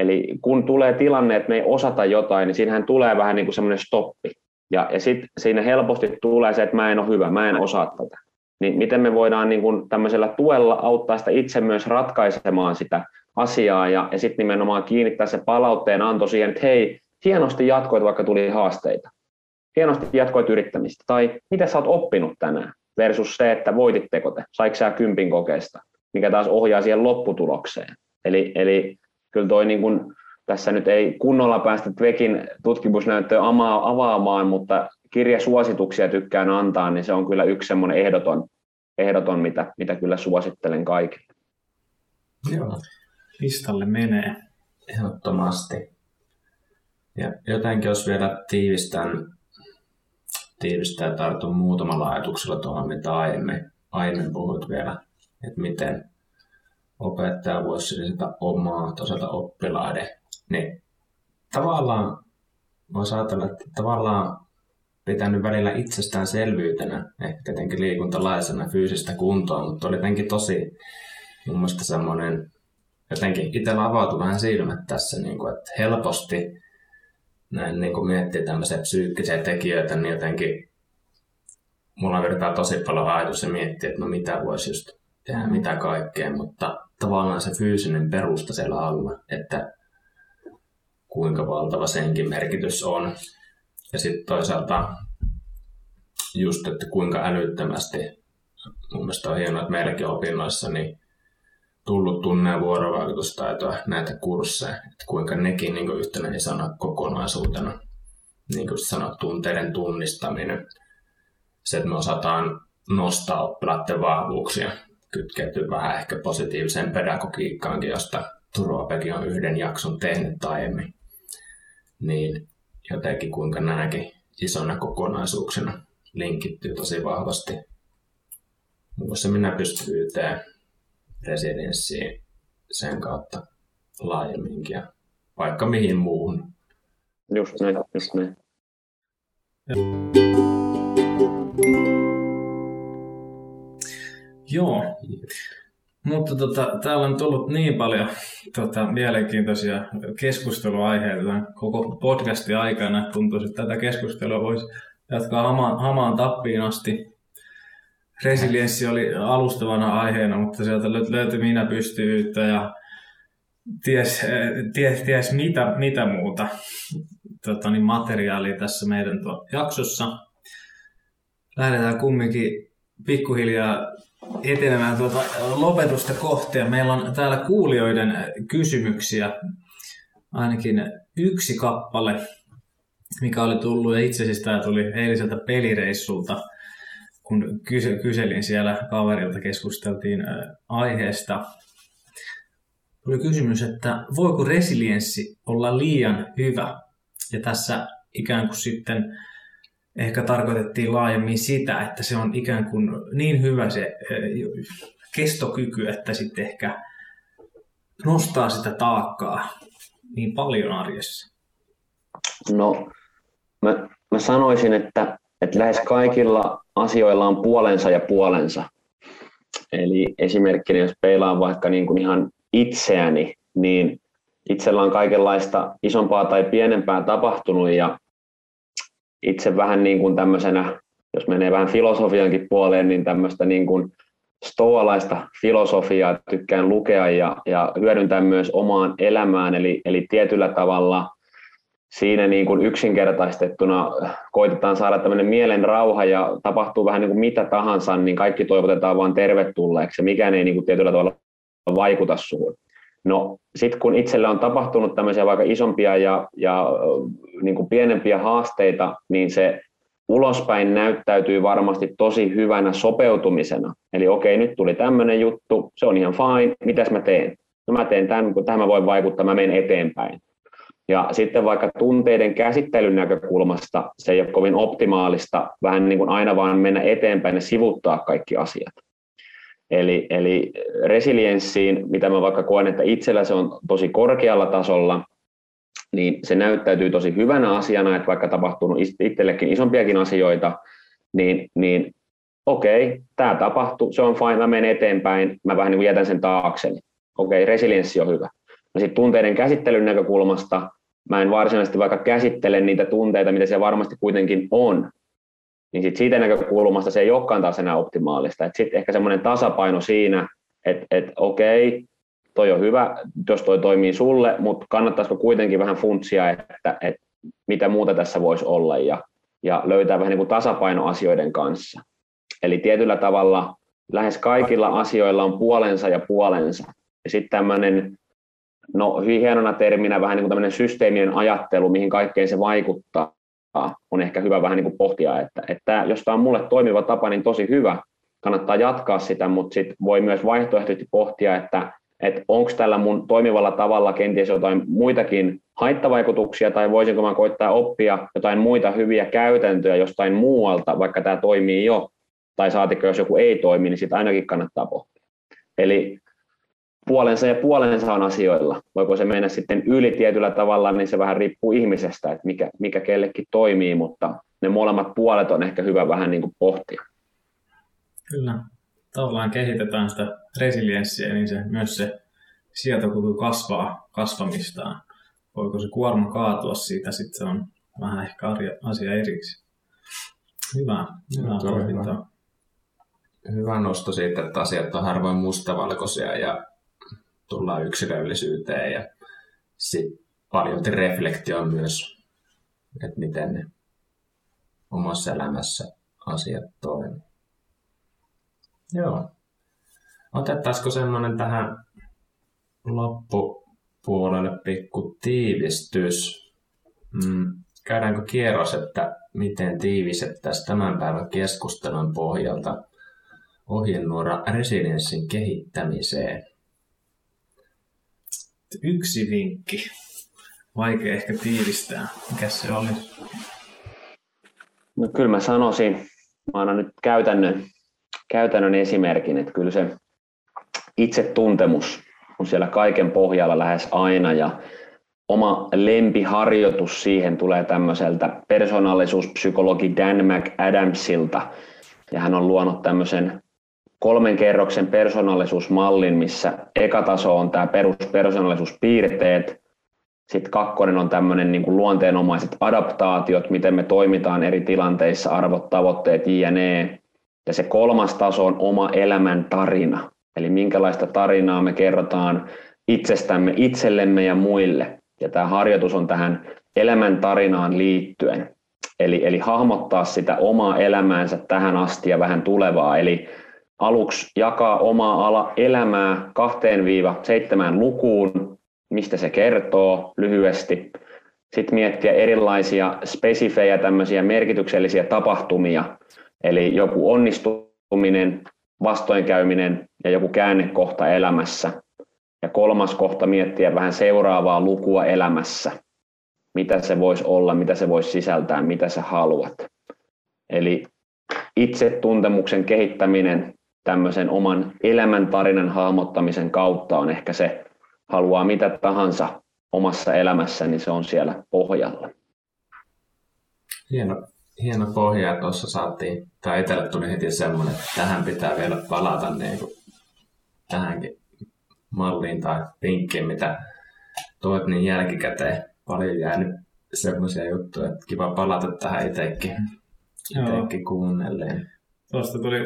Speaker 3: eli kun tulee tilanne, että me ei osata jotain, niin siinähän tulee vähän niin kuin semmoinen stoppi. Ja, ja sitten siinä helposti tulee se, että mä en ole hyvä, mä en osaa tätä. Niin miten me voidaan niin kuin tämmöisellä tuella auttaa sitä itse myös ratkaisemaan sitä asiaa ja, ja sitten nimenomaan kiinnittää se palautteen anto siihen, että hei, hienosti jatkoit, vaikka tuli haasteita. Hienosti jatkoit yrittämistä. Tai mitä sä oot oppinut tänään versus se, että voititteko te, saiko sä kympin kokeesta, mikä taas ohjaa siihen lopputulokseen. Eli, eli kyllä toi niin kun, tässä nyt ei kunnolla päästä Tvekin tutkimusnäyttöä avaamaan, mutta kirjasuosituksia tykkään antaa, niin se on kyllä yksi semmoinen ehdoton, ehdoton mitä, mitä kyllä suosittelen kaikille.
Speaker 2: Joo listalle menee.
Speaker 1: Ehdottomasti. Ja jotenkin jos vielä tiivistän, tiivistää tartun muutamalla ajatuksella tuohon, mitä aiemmin, aiemmin puhuit vielä, että miten opettaja voisi sitä omaa toisaalta oppilaiden, niin tavallaan voisi ajatella, että tavallaan pitänyt välillä itsestäänselvyytenä, ehkä tietenkin liikuntalaisena fyysistä kuntoa, mutta oli jotenkin tosi mun mielestä semmoinen jotenkin itsellä avautui vähän silmät tässä, niin kuin, että helposti näin niin kuin miettii tämmöisiä psyykkisiä tekijöitä, niin jotenkin mulla virtaa tosi paljon ajatus ja miettiä, että no mitä voisi just tehdä, mitä kaikkea, mutta tavallaan se fyysinen perusta siellä alla, että kuinka valtava senkin merkitys on. Ja sitten toisaalta just, että kuinka älyttömästi, mun mielestä on hienoa, että meilläkin opinnoissa, niin tullut tunne- ja vuorovaikutustaitoa näitä kursseja, että kuinka nekin niin yhtenä isona kokonaisuutena, niin kuin sanot, tunteiden tunnistaminen, se, että me osataan nostaa oppilaiden vahvuuksia, kytkeytyy vähän ehkä positiiviseen pedagogiikkaankin, josta Turuapekin on yhden jakson tehnyt aiemmin, niin jotenkin kuinka nämäkin isona kokonaisuuksina linkittyy tosi vahvasti muun muassa minä pystyvyyteen, resilienssiin sen kautta laajemminkin ja vaikka mihin muuhun.
Speaker 3: Just näin, just näin.
Speaker 2: Joo, mutta tota, täällä on tullut niin paljon tota, mielenkiintoisia keskusteluaiheita tämän koko podcastin aikana. Tuntuu, että tätä keskustelua voisi jatkaa hamaan, hamaan tappiin asti resilienssi oli alustavana aiheena, mutta sieltä löytyi minä pystyvyyttä ja ties, ties, ties mitä, mitä muuta tota, niin materiaalia tässä meidän tuo jaksossa. Lähdetään kumminkin pikkuhiljaa etenemään tuota lopetusta kohti. Meillä on täällä kuulijoiden kysymyksiä, ainakin yksi kappale, mikä oli tullut, ja itse asiassa tämä tuli eiliseltä pelireissulta – kun kyselin siellä kaverilta, keskusteltiin aiheesta, tuli kysymys, että voiko resilienssi olla liian hyvä? Ja tässä ikään kuin sitten ehkä tarkoitettiin laajemmin sitä, että se on ikään kuin niin hyvä se kestokyky, että sitten ehkä nostaa sitä taakkaa niin paljon arjessa.
Speaker 3: No, mä, mä sanoisin, että että lähes kaikilla asioilla on puolensa ja puolensa. Eli esimerkkinä, jos peilaan vaikka niin kuin ihan itseäni, niin itsellä on kaikenlaista isompaa tai pienempää tapahtunut ja itse vähän niin kuin tämmöisenä, jos menee vähän filosofiankin puoleen, niin tämmöistä niin kuin stoalaista filosofiaa tykkään lukea ja, ja hyödyntää myös omaan elämään, eli, eli tietyllä tavalla siinä niin kuin yksinkertaistettuna koitetaan saada tämmöinen mielen rauha ja tapahtuu vähän niin kuin mitä tahansa, niin kaikki toivotetaan vaan tervetulleeksi ja mikään ei niin kuin tietyllä tavalla vaikuta suhun. No sitten kun itselle on tapahtunut tämmöisiä vaikka isompia ja, ja niin kuin pienempiä haasteita, niin se ulospäin näyttäytyy varmasti tosi hyvänä sopeutumisena. Eli okei, nyt tuli tämmöinen juttu, se on ihan fine, mitäs mä teen? No mä teen tämän, kun tähän mä voin vaikuttaa, mä menen eteenpäin. Ja sitten vaikka tunteiden käsittelyn näkökulmasta se ei ole kovin optimaalista vähän niin kuin aina vaan mennä eteenpäin ja sivuttaa kaikki asiat. Eli, eli resilienssiin, mitä mä vaikka koen, että itsellä se on tosi korkealla tasolla, niin se näyttäytyy tosi hyvänä asiana, että vaikka tapahtunut itsellekin isompiakin asioita, niin, niin okei, tämä tapahtui, se on fine, mä menen eteenpäin, mä vähän niin jätän sen taakseni. Okei, resilienssi on hyvä. No sitten tunteiden käsittelyn näkökulmasta, mä en varsinaisesti vaikka käsittele niitä tunteita, mitä siellä varmasti kuitenkin on, niin sit siitä näkökulmasta se ei olekaan taas enää optimaalista. Sitten ehkä semmoinen tasapaino siinä, että et, okei, toi on hyvä, jos toi toimii sulle, mutta kannattaisiko kuitenkin vähän funtsia, että, että mitä muuta tässä voisi olla ja, ja löytää vähän niin kuin tasapaino asioiden kanssa. Eli tietyllä tavalla lähes kaikilla asioilla on puolensa ja puolensa. Ja sitten tämmöinen, no hyvin hienona terminä vähän niin kuin tämmöinen systeeminen ajattelu, mihin kaikkeen se vaikuttaa, on ehkä hyvä vähän niin kuin pohtia, että, että jos tämä on mulle toimiva tapa, niin tosi hyvä, kannattaa jatkaa sitä, mutta sitten voi myös vaihtoehtoisesti pohtia, että että onko tällä mun toimivalla tavalla kenties jotain muitakin haittavaikutuksia, tai voisinko mä koittaa oppia jotain muita hyviä käytäntöjä jostain muualta, vaikka tämä toimii jo, tai saatikö jos joku ei toimi, niin sitä ainakin kannattaa pohtia. Eli puolensa ja puolensa on asioilla. Voiko se mennä sitten yli tietyllä tavalla, niin se vähän riippuu ihmisestä, että mikä, mikä kellekin toimii, mutta ne molemmat puolet on ehkä hyvä vähän niin kuin pohtia.
Speaker 4: Kyllä tavallaan kehitetään sitä resilienssiä, niin se, myös se sietokyky kasvaa kasvamistaan. Voiko se kuorma kaatua siitä, sitten se on vähän ehkä asia erikseen. Hyvä, hyvä
Speaker 1: Hyvä. hyvä nosto siitä, että asiat on harvoin mustavalkoisia ja tullaan yksilöllisyyteen ja sitten paljon reflektio myös, että miten ne omassa elämässä asiat toimii. Joo. Otettaisiko semmoinen tähän loppupuolelle pikku tiivistys? Mm, käydäänkö kierros, että miten tiivisettäisiin tämän päivän keskustelun pohjalta ohjenuora resilienssin kehittämiseen?
Speaker 4: Yksi vinkki. Vaikea ehkä tiivistää. Mikä se oli?
Speaker 3: No kyllä mä sanoisin, mä annan nyt käytännön käytännön esimerkin, että kyllä se itsetuntemus on siellä kaiken pohjalla lähes aina ja oma lempiharjoitus siihen tulee tämmöiseltä persoonallisuuspsykologi Dan McAdamsilta ja hän on luonut tämmöisen kolmen kerroksen persoonallisuusmallin, missä eka taso on tämä peruspersoonallisuuspiirteet, sitten kakkonen on tämmöinen niin kuin luonteenomaiset adaptaatiot, miten me toimitaan eri tilanteissa, arvot, tavoitteet, jne. Ja se kolmas taso on oma elämän tarina. Eli minkälaista tarinaa me kerrotaan itsestämme itsellemme ja muille. Ja tämä harjoitus on tähän elämän tarinaan liittyen. Eli, eli hahmottaa sitä omaa elämäänsä tähän asti ja vähän tulevaa. Eli aluksi jakaa omaa ala elämää kahteen viiva seitsemään lukuun, mistä se kertoo lyhyesti. Sitten miettiä erilaisia spesifejä tämmöisiä merkityksellisiä tapahtumia, Eli joku onnistuminen, vastoinkäyminen ja joku käännekohta elämässä. Ja kolmas kohta miettiä vähän seuraavaa lukua elämässä. Mitä se voisi olla, mitä se voisi sisältää, mitä sä haluat. Eli itsetuntemuksen kehittäminen tämmöisen oman elämäntarinan hahmottamisen kautta on ehkä se, haluaa mitä tahansa omassa elämässä, niin se on siellä pohjalla.
Speaker 1: Hieno, hieno pohja, että tuossa saatiin, tai itselle tuli heti semmoinen, että tähän pitää vielä palata niin kuin tähänkin malliin tai vinkkiin, mitä toit niin jälkikäteen paljon jäänyt semmoisia juttuja, että kiva palata tähän itsekin, itsekin kuunnelleen.
Speaker 4: Tuosta tuli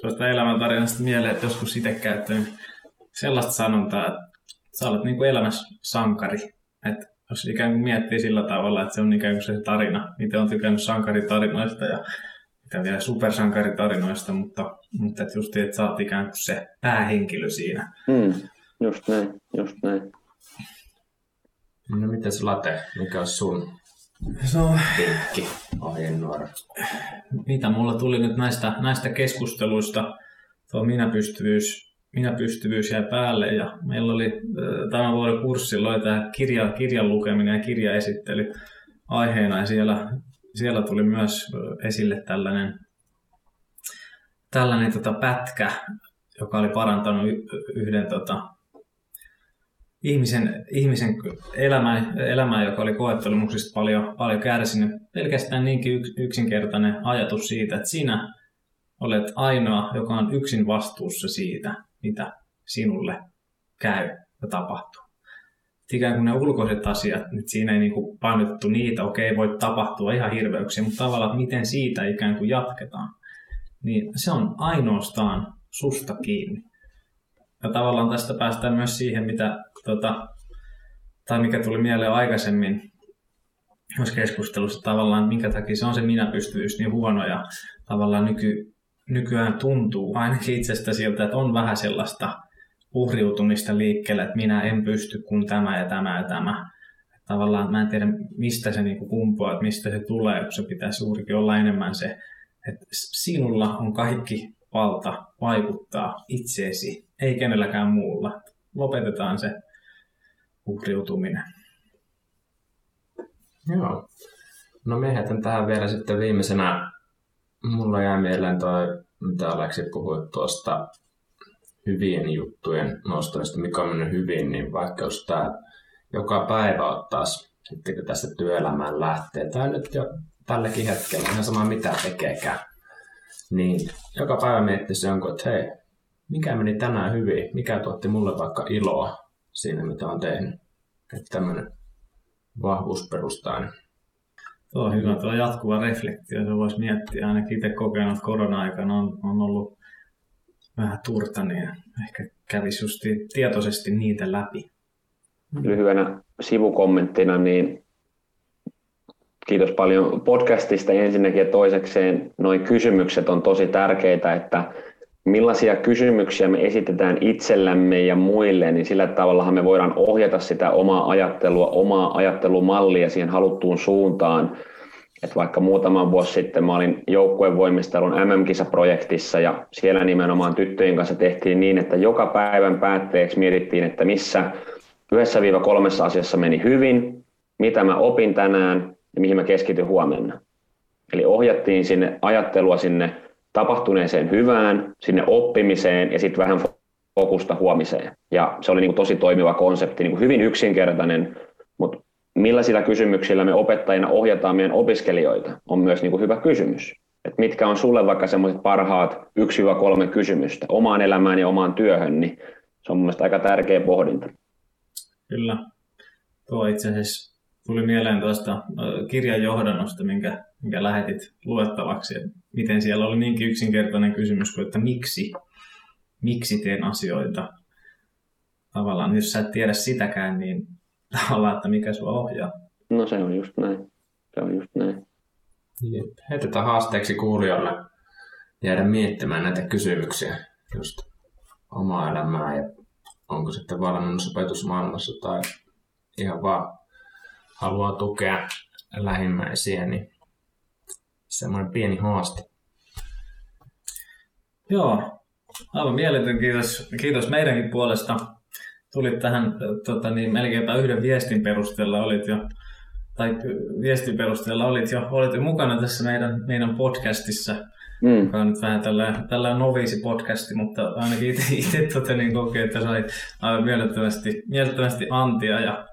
Speaker 4: tuosta elämäntarinasta mieleen, että joskus itse käyttänyt sellaista sanontaa, että sä olet niin kuin elämässä sankari. Että
Speaker 2: jos ikään kuin miettii sillä tavalla, että se on ikään kuin se tarina. Itse on tykännyt sankaritarinoista ja mitä vielä supersankaritarinoista, mutta, mutta että just että sä oot ikään kuin se päähenkilö siinä.
Speaker 3: Mm, just näin, just näin.
Speaker 1: No miten Late, mikä on sun
Speaker 2: So,
Speaker 1: vinkki ohjenuora?
Speaker 2: mitä mulla tuli nyt näistä, näistä keskusteluista, tuo minäpystyvyys, minäpystyvyys jäi päälle ja meillä oli tämän vuoden kurssilla oli tämä kirja, kirjan lukeminen ja kirjaesittely aiheena ja siellä, siellä tuli myös esille tällainen, tällainen tota pätkä, joka oli parantanut yhden tota, ihmisen, ihmisen elämää, elämää, joka oli koettelemuksista paljon, paljon kärsinyt. Pelkästään niinkin yks, yksinkertainen ajatus siitä, että sinä olet ainoa, joka on yksin vastuussa siitä, mitä sinulle käy ja tapahtuu. Ikään kuin ne ulkoiset asiat, nyt siinä ei niin painotettu niitä, okei, voi tapahtua ihan hirveyksiä, mutta tavallaan, että miten siitä ikään kuin jatketaan, niin se on ainoastaan susta kiinni. Ja tavallaan tästä päästään myös siihen, mitä, tota, tai mikä tuli mieleen aikaisemmin myös keskustelussa tavallaan, minkä takia se on se minäpystyvyys niin huono ja tavallaan nyky, nykyään tuntuu ainakin itsestä siltä, että on vähän sellaista uhriutumista liikkeelle, että minä en pysty kun tämä ja tämä ja tämä. Tavallaan mä en tiedä, mistä se niinku kumpuaa, että mistä se tulee, kun se pitäisi juurikin olla enemmän se, että sinulla on kaikki valta vaikuttaa itseesi, ei kenelläkään muulla. Lopetetaan se uhriutuminen.
Speaker 1: Joo. No me heitän tähän vielä sitten viimeisenä, mulla jäi mieleen toi, mitä Aleksi puhui tuosta hyvien juttujen nostamista, mikä on mennyt hyvin, niin vaikka jos tämä joka päivä ottaisi, sitten kun tästä työelämään lähtee, tai nyt jo tälläkin hetkellä, ihan sama mitä tekeekään, niin joka päivä miettisi jonkun, että hei, mikä meni tänään hyvin, mikä tuotti mulle vaikka iloa siinä, mitä on tehnyt. Että tämmöinen vahvuusperustainen.
Speaker 2: Tuo on hyvä, tuo jatkuva reflektio, se voisi miettiä. Ainakin itse kokenut, että korona-aikana on, on ollut vähän turta, niin ehkä kävisi just tietoisesti niitä läpi.
Speaker 3: Lyhyenä sivukommenttina, niin kiitos paljon podcastista ensinnäkin ja toisekseen noin kysymykset on tosi tärkeitä, että millaisia kysymyksiä me esitetään itsellämme ja muille, niin sillä tavallahan me voidaan ohjata sitä omaa ajattelua, omaa ajattelumallia siihen haluttuun suuntaan. Et vaikka muutama vuosi sitten mä olin joukkuevoimistelun MM-kisaprojektissa ja siellä nimenomaan tyttöjen kanssa tehtiin niin, että joka päivän päätteeksi mietittiin, että missä yhdessä viiva kolmessa asiassa meni hyvin, mitä mä opin tänään ja mihin mä keskityn huomenna. Eli ohjattiin sinne ajattelua sinne tapahtuneeseen hyvään, sinne oppimiseen ja sitten vähän fokusta huomiseen. Ja se oli niin kuin tosi toimiva konsepti, niin kuin hyvin yksinkertainen, mutta millaisilla kysymyksillä me opettajina ohjataan meidän opiskelijoita, on myös niin kuin hyvä kysymys. Et mitkä on sulle vaikka semmoiset parhaat 1-3 kysymystä omaan elämään ja omaan työhön, niin se on mun mielestä aika tärkeä pohdinta.
Speaker 2: Kyllä. Tuo itse asiassa tuli mieleen tuosta kirjan johdannosta, minkä, minkä lähetit luettavaksi. Että miten siellä oli niinkin yksinkertainen kysymys kuin, että miksi, miksi teen asioita. Tavallaan, jos sä et tiedä sitäkään, niin tavallaan, että mikä sua ohjaa.
Speaker 3: No se on just näin. Se on just näin.
Speaker 1: Heitetään haasteeksi kuulijoille jäädä miettimään näitä kysymyksiä just omaa elämää ja onko sitten valmennusopetusmaailmassa tai ihan vaan haluaa tukea lähimmäisiä, niin semmoinen pieni haaste.
Speaker 2: Joo, aivan mieletön kiitos, kiitos meidänkin puolesta. Tulit tähän tota niin, melkeinpä yhden viestin perusteella olit jo, tai viestin perusteella olit jo, olit jo mukana tässä meidän, meidän podcastissa, mm. joka on nyt vähän tällä, tällä noviisi podcasti, mutta ainakin itse, itse tota, niin kokee, että sai aivan mielettömästi, mielettömästi antia ja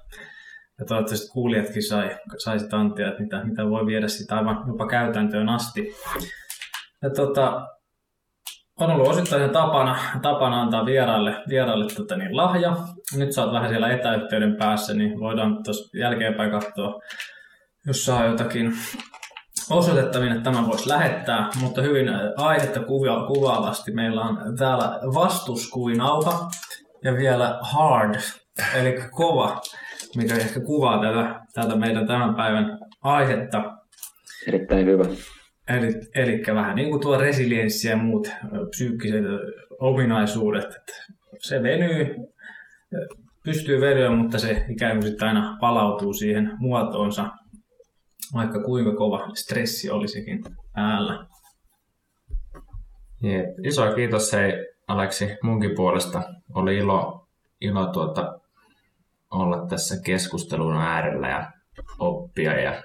Speaker 2: ja toivottavasti kuulijatkin sai, sai sitä antia, että mitä, mitä voi viedä sitä aivan jopa käytäntöön asti. Ja tota, on ollut osittain tapana, tapana antaa vieraille, vieraille tota niin, lahja. Nyt sä oot vähän siellä etäyhteyden päässä, niin voidaan tuossa jälkeenpäin katsoa, jos saa jotakin osoitetta, minne tämän voisi lähettää, mutta hyvin aihetta kuva, kuvaavasti meillä on täällä vastuskuinauha ja vielä hard eli kova, mikä ehkä kuvaa tätä, tätä meidän tämän päivän aihetta.
Speaker 3: Erittäin hyvä.
Speaker 2: Eli, eli vähän niin kuin tuo resilienssi ja muut psyykkiset ominaisuudet. Että se venyy, pystyy venyä, mutta se ikään kuin sitten aina palautuu siihen muotoonsa, vaikka kuinka kova stressi olisikin päällä.
Speaker 1: Jep. Iso kiitos hei Aleksi munkin puolesta. Oli ilo, ilo tuota, olla tässä keskustelun äärellä ja oppia ja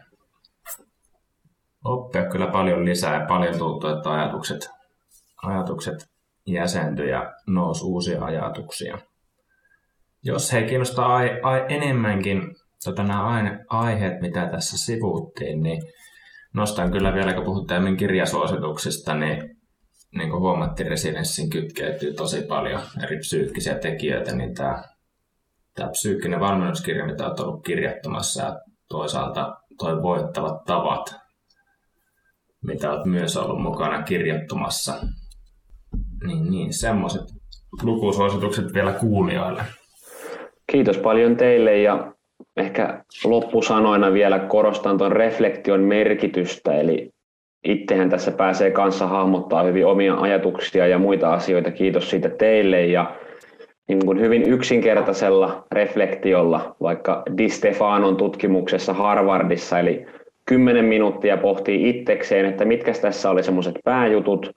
Speaker 1: oppia kyllä paljon lisää ja paljon tuntuu, että ajatukset, ajatukset jäsentyi ja nousi uusia ajatuksia. Jos he kiinnostaa ai, ai, enemmänkin tota, nämä aiheet, mitä tässä sivuuttiin, niin nostan kyllä vielä, kun puhuttiin kirjasuosituksista, niin niin kuin huomattiin, resilienssin kytkeytyy tosi paljon eri psyykkisiä tekijöitä, niin tämä, tämä psyykkinen valmennuskirja, mitä olet ollut kirjoittamassa ja toisaalta toi voittavat tavat, mitä olet myös ollut mukana kirjoittamassa, niin, niin semmoiset lukusuositukset vielä kuulijoille.
Speaker 3: Kiitos paljon teille ja ehkä loppusanoina vielä korostan tuon reflektion merkitystä, eli itsehän tässä pääsee kanssa hahmottaa hyvin omia ajatuksia ja muita asioita. Kiitos siitä teille ja niin kuin hyvin yksinkertaisella reflektiolla, vaikka Di Stefanon tutkimuksessa Harvardissa, eli 10 minuuttia pohtii itsekseen, että mitkä tässä oli semmoiset pääjutut,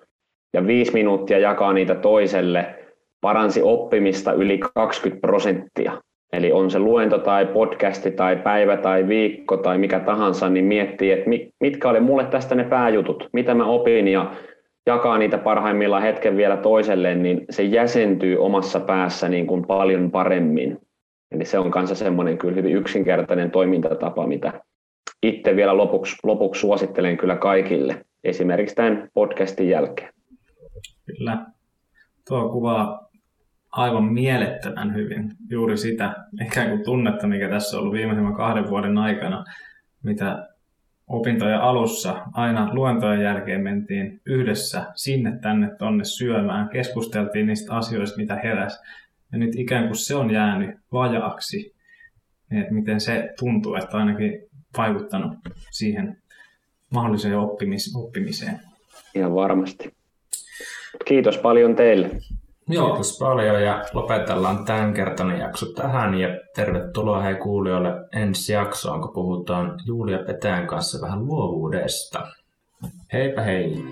Speaker 3: ja viisi minuuttia jakaa niitä toiselle, paransi oppimista yli 20 prosenttia. Eli on se luento tai podcasti tai päivä tai viikko tai mikä tahansa, niin miettii, että mitkä oli mulle tästä ne pääjutut, mitä mä opin ja jakaa niitä parhaimmillaan hetken vielä toiselle, niin se jäsentyy omassa päässä niin kuin paljon paremmin. Eli se on kanssa semmoinen kyllä hyvin yksinkertainen toimintatapa, mitä itse vielä lopuksi, lopuksi suosittelen kyllä kaikille, esimerkiksi tämän podcastin jälkeen.
Speaker 2: Kyllä. Tuo kuvaa aivan mielettömän hyvin juuri sitä ikään kuin tunnetta, mikä tässä on ollut viimeisen kahden vuoden aikana, mitä opintojen alussa aina luentojen jälkeen mentiin yhdessä sinne tänne tonne syömään, keskusteltiin niistä asioista, mitä heräs. Ja nyt ikään kuin se on jäänyt vajaaksi, että miten se tuntuu, että ainakin vaikuttanut siihen mahdolliseen oppimis- oppimiseen.
Speaker 3: Ihan varmasti. Kiitos paljon teille.
Speaker 1: Joo. Kiitos paljon ja lopetellaan tämän kertainen jakso tähän ja tervetuloa hei kuulijoille ensi jaksoon, kun puhutaan Julia Petään kanssa vähän luovuudesta. Heipä hei!